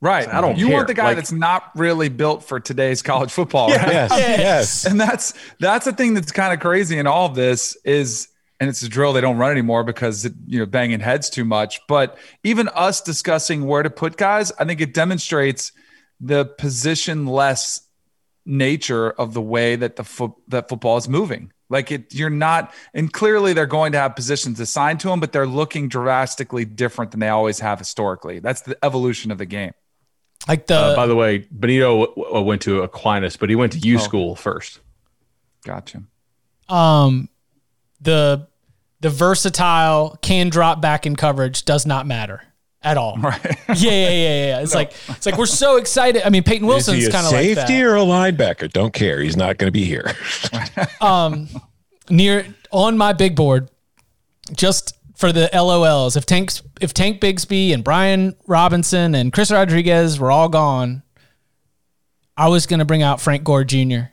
Right. I don't You care. want the guy Like- that's not really built for today's college football. right? Yes, yes. and that's that's the thing that's kind of crazy in all of this is and it's a drill they don't run anymore because it, you know banging heads too much. But even us discussing where to put guys i think it demonstrates the position less nature of the way that the foot that football is moving. Like it you're not and clearly they're going to have positions assigned to them but they're looking drastically different than they always have historically. That's the evolution of the game. Like the Uh, by the way, Bonitto w- w- went to Aquinas, but he went to U Oh. school first. gotcha. Um the the versatile can drop back in coverage does not matter at all. right Yeah, yeah, yeah, yeah. It's like it's like we're so excited. I mean, Peyton Is Wilson's kind of like safety or a linebacker? Don't care. He's not going to be here. um, near on my big board, just for the LOLs. If Tanks, if Tank Bigsby and Brian Robinson and Chris Rodriguez were all gone, I was gonna bring out Frank Gore Jr.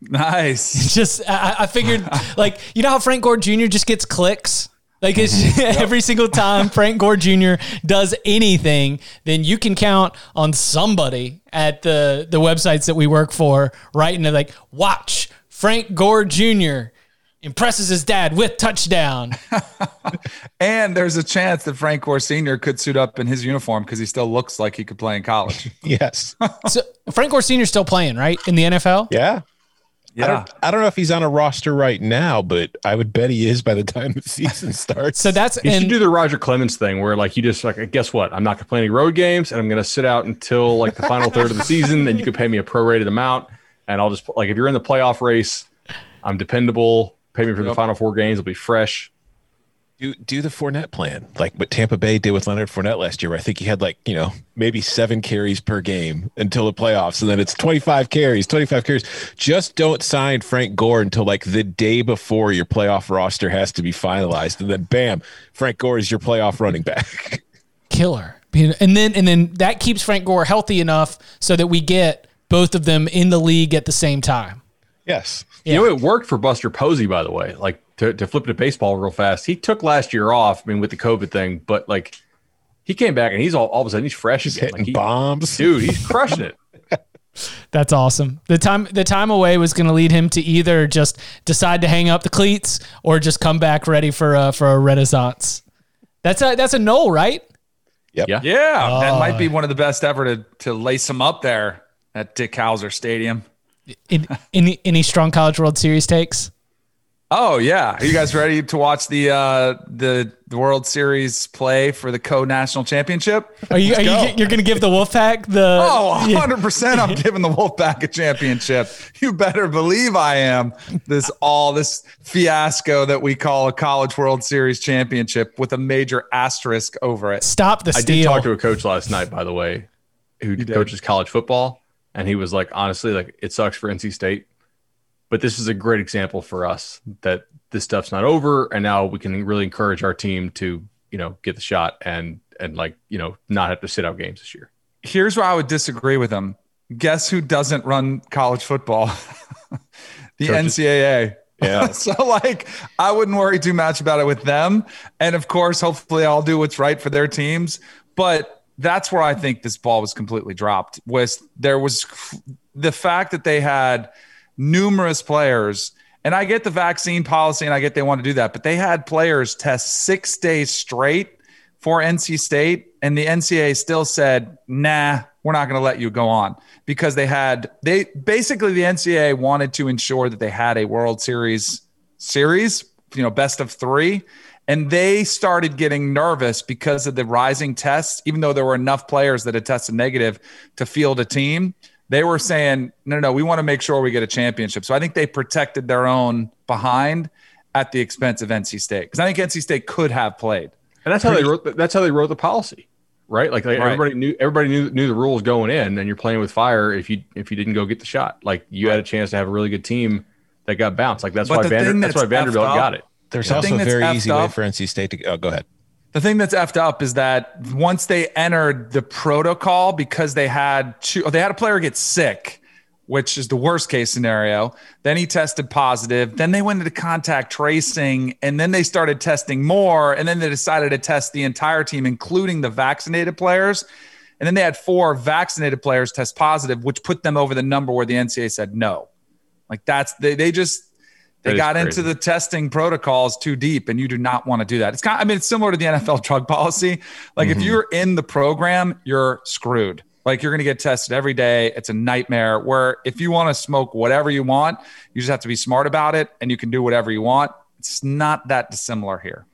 nice Just I, I figured like you know how Frank Gore Jr. just gets clicks. Like it's mm-hmm. every single time Frank Gore Jr. does anything, then you can count on somebody at the the websites that we work for writing it like, watch Frank Gore Jr. impresses his dad with touchdown. And there's a chance that Frank Gore Sr. could suit up in his uniform because he still looks like he could play in college. yes. so Frank Gore Sr. still playing, right? In the NFL? Yeah. I Yeah. don't, I don't know if he's on a roster right now, but I would bet he is by the time the season starts. So that's You should and do the Roger Clemens thing where like you just like guess what? I'm not going to play any road games and I'm going to sit out until like the final third of the season and you can pay me a prorated amount and I'll just like if you're in the playoff race, I'm dependable. Pay me for the final four games. It'll be fresh. Do do the Fournette plan, like what Tampa Bay did with Leonard Fournette last year. Where I think he had like you know maybe seven carries per game until the playoffs, and then it's twenty five carries, twenty five carries. Just don't sign Frank Gore until like the day before your playoff roster has to be finalized, and then bam, Frank Gore is your playoff running back. killer. And then and then that keeps Frank Gore healthy enough so that we get both of them in the league at the same time. yes, Yeah. You know, it worked for Buster Posey, by the way. Like to, to flip it to baseball real fast. He took last year off, I mean, with the COVID thing, but like he came back and he's all, all of a sudden he's fresh he's again. hitting Like, he- bombs. dude, he's crushing it. That's awesome. The time the time away was going to lead him to either just decide to hang up the cleats or just come back ready for a, for a renaissance. That's a that's a no, right? Yep. Yeah. Yeah, oh. that might be one of the best ever to to lace him up there at Dick Howser Stadium. In, any any strong college World Series takes? Oh yeah, are you guys ready to watch the uh, the the World Series play for the co national championship? Are you are you you're going to give the Wolfpack the Oh, Yeah. 100% I'm giving the Wolfpack a championship. You better believe I am. This all this fiasco that we call a College World Series championship with a major asterisk over it. stop the I did talk to a coach last night, by the way, who coaches college football, and he was like, honestly, like it sucks for NC State, but this is a great example for us that this stuff's not over, and now we can really encourage our team to, you know, get the shot and and like you know not have to sit out games this year. Here's where I would disagree with him. Guess who doesn't run college football? the Coaches. NCAA. Yeah. so like I wouldn't worry too much about it with them. And of course, hopefully I'll do what's right for their teams. But that's where I think this ball was completely dropped. Was there was the fact that they had numerous players, and I get the vaccine policy and I get they want to do that, but they had players test six days straight for NC State, and the NCAA still said, nah, we're not going to let you go on because they had they basically the NCAA wanted to ensure that they had a World Series series, you know, best of three. And they started getting nervous because of the rising tests, even though there were enough players that had tested negative to field a team. They were saying, no, no, we want to make sure we get a championship. So I think they protected their own behind at the expense of NC State. Because I think NC State could have played. And that's how they wrote. The, that's how they wrote the policy, right? Like, like Right. everybody knew. Everybody knew knew the rules going in, and you're playing with fire if you if you didn't go get the shot. Like you had a chance to have a really good team that got bounced. Like that's But why Vander, that's that's why Vanderbilt up- got it. There's The also a very effed easy way for NC State to. Oh, go ahead. The thing that's effed up is that once they entered the protocol because they had two, they had a player get sick, which is the worst case scenario. Then he tested positive. Then they went into contact tracing, and then they started testing more. And then they decided to test the entire team, including the vaccinated players. And then they had four vaccinated players test positive, which put them over the number where the NCAA said no. Like that's they they just they That got into the testing protocols too deep, and you do not want to do that. It's kind. of, I mean, it's similar to the NFL drug policy. Like Mm-hmm. if you're in the program, you're screwed. Like you're going to get tested every day. It's a nightmare. Where if you want to smoke whatever you want, you just have to be smart about it, and you can do whatever you want. It's not that dissimilar here.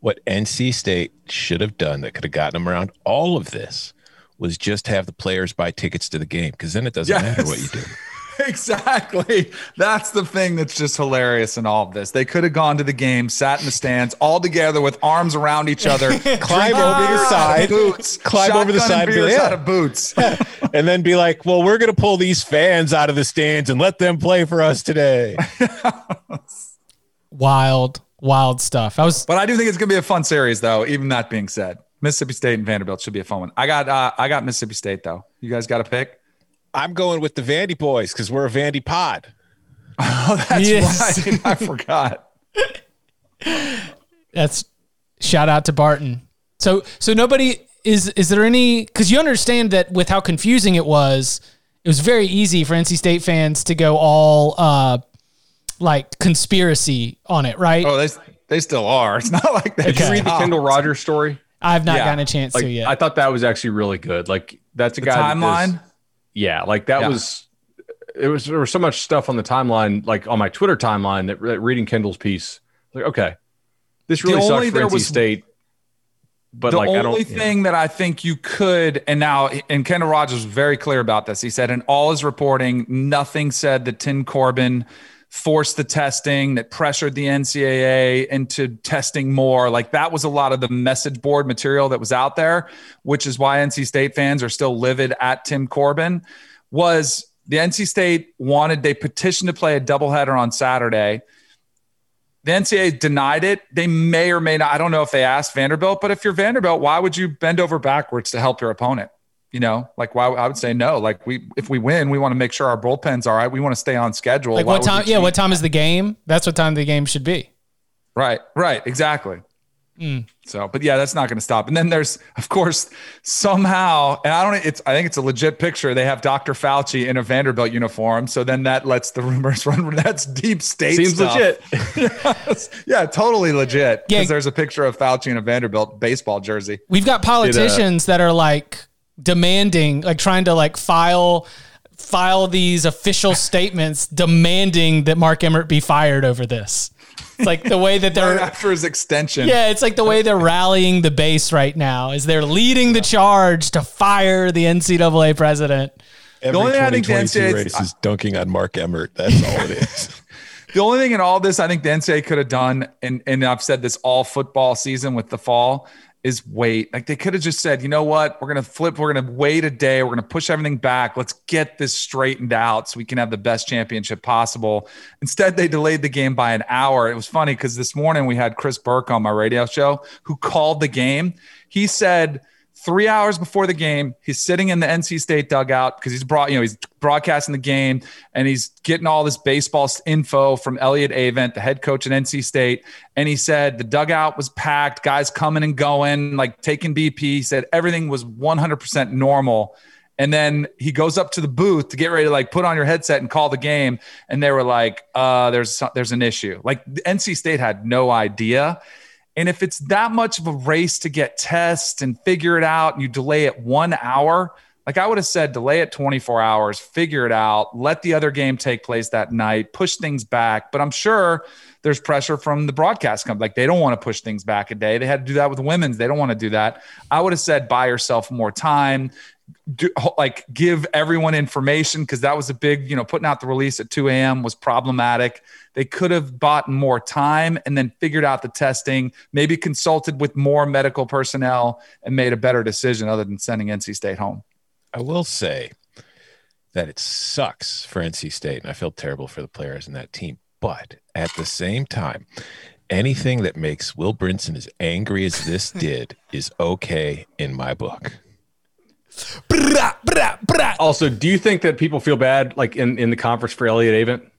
What NC State should have done that could have gotten them around all of this was just have the players buy tickets to the game because then it doesn't matter what you do. Exactly. That's the thing that's just hilarious in all of this. They could have gone to the game, sat in the stands all together with arms around each other, Climb over the beer out of side, boots, climb over the side and be beers like, yeah. out of boots. and then be like, well, we're going to pull these fans out of the stands and let them play for us today. Wild, wild stuff. I was But I do think it's going to be a fun series, though. Even that being said, Mississippi State and Vanderbilt should be a fun one. I got, uh, I got Mississippi State though. You guys got a pick? I'm going with the Vandy boys because we're a Vandy pod. Oh, that's Yes. right. I forgot. that's shout out to Barton. So so nobody is is there any because you understand that with how confusing it was, it was very easy for NC State fans to go all uh like conspiracy on it, right? Oh, they they still are. It's not like they Okay. Did you read the. Kendall Rogers story? I've not yeah. gotten a chance Like to yet. I thought that was actually really good. Like that's a The guy. that does- timeline. Yeah, like that Yeah. was. It was there was so much stuff on the timeline, like on my Twitter timeline, that that reading Kendall's piece. Like, okay, this The really sucks only- for there NC was- State. But the like, I only don't. yeah. thing that I think you could, and now, and Kendall Rogers was very clear about this. He said, in all his reporting, nothing said that Tim Corbin forced the testing, that pressured the NCAA into testing more. Like that was a lot of the message board material that was out there, which is why NC State fans are still livid at Tim Corbin. Was the NC State wanted, they petitioned to play a doubleheader on Saturday. The NCAA denied it. They may or may not. I don't know if they asked Vanderbilt, but if you're Vanderbilt, why would you bend over backwards to help your opponent? You know, like why I would say no. Like we, if we win, we want to make sure our bullpen's all right. We want to stay on schedule. like Why what time? Yeah, cheat? what time is the game? That's what time the game should be. Right, right, exactly. Mm. So, but yeah, that's not going to stop. And then there's, of course, somehow, and I don't. It's. I think it's a legit picture. They have Dr. Fauci in a Vanderbilt uniform. So then that lets the rumors run. That's deep state. Seems stuff. legit. Yes. yeah, totally legit. Because Yeah. there's a picture of Fauci in a Vanderbilt baseball jersey. We've got politicians that are like demanding, like trying to like file file these official statements demanding that Mark Emmert be fired over this. It's like the way that Right they're after his extension. Yeah, it's like the way they're rallying the base right now is they're leading the charge to fire the NCAA president. Every only thing I think the 2022 NCAA race is dunking on Mark Emmert. That's all it is. The only thing in all this I think the NCAA could have done, and, and I've said this all football season with the fall, is wait. Like they could have just said, you know what, we're gonna flip, we're gonna wait a day, we're gonna push everything back. Let's get this straightened out so we can have the best championship possible. Instead, they delayed the game by an hour. It was funny because this morning we had Chris Burke on my radio show who called the game. He said three hours before the game, he's sitting in the NC State dugout because he's brought, you know, he's broadcasting the game and he's getting all this baseball info from Elliott Avent, the head coach at NC State. And he said the dugout was packed, guys coming and going, like taking BP. He said everything was 100% normal. And then he goes up to the booth to get ready to like put on your headset and call the game. And they were like, uh, there's, there's an issue. Like NC State had no idea. And if it's that much of a race to get tests and figure it out, and you delay it one hour, like I would have said, delay it 24 hours, figure it out, let the other game take place that night, push things back. But I'm sure there's pressure from the broadcast company. Like they don't want to push things back a day. They had to do that with women's. They don't want to do that. I would have said, buy yourself more time. Do, like give everyone information because that was a big, you know, putting out the release at 2 a.m. was problematic. They could have bought more time and then figured out the testing, maybe consulted with more medical personnel and made a better decision other than sending NC State home. I will say that it sucks for NC State, and I feel terrible for the players in that team. But at the same time, anything that makes Will Brinson as angry as this did is okay in my book. Also, do you think that people feel bad, like in, in the conference for Elliott Avent?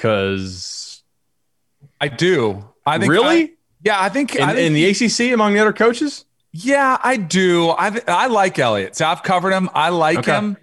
Because I do. I think really, I- yeah, I think in, I think in the ACC among the other coaches, Yeah, I do. I I like Elliott. So I've covered him. I like Okay. him.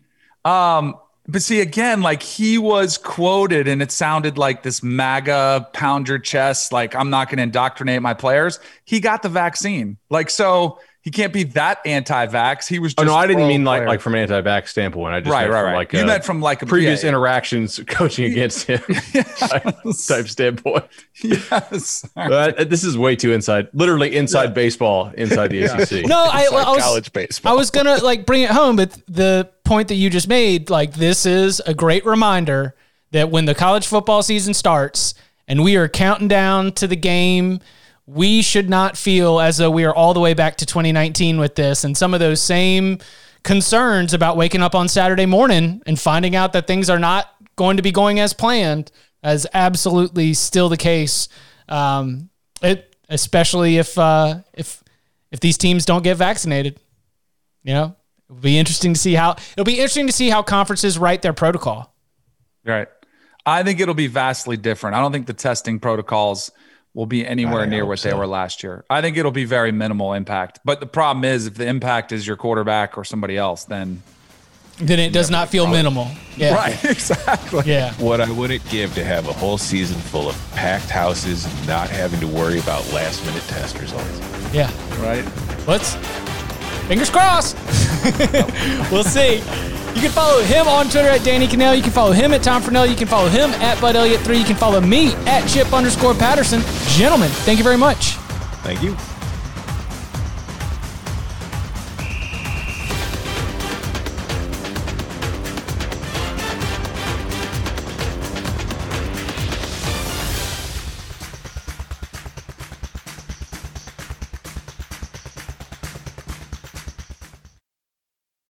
Um, but see, again, like he was quoted, and it sounded like this MAGA pound your chest, like I'm not going to indoctrinate my players. He got the vaccine, like so he can't be that anti-vax. He was. Oh Just no, I didn't mean like pro-player. like from an anti-vax standpoint. I just right, meant right, from right. like you a meant from like a previous yeah, interactions coaching against him type, type standpoint. Yes. But uh, this is way too inside, literally inside baseball, inside the ACC. No, I, It's like I was college baseball. I was gonna like bring it home, but the point that you just made, like this is a great reminder that when the college football season starts and we are counting down to the game, we should not feel as though we are all the way back to 2019 with this and some of those same concerns about waking up on Saturday morning and finding out that things are not going to be going as planned as absolutely still the case. Um, it especially if uh, if if these teams don't get vaccinated. You know, it'll be interesting to see how it'll be interesting to see how conferences write their protocol. Right. I think it'll be vastly different. I don't think the testing protocols will be anywhere I near hope what they were last year. I think it'll be very minimal impact. But the problem is, if the impact is your quarterback or somebody else, then Then it does not feel minimal. Yeah. right, exactly. Yeah. what I wouldn't give to have a whole season full of packed houses, not having to worry about last minute test results. Yeah. Right. Let's fingers crossed. we'll see. You can follow him on Twitter at Danny Kanell. You can follow him at Tom Fornelli. You can follow him at Bud Elliott3. You can follow me at Chip underscore Patterson. Gentlemen, thank you very much. Thank you.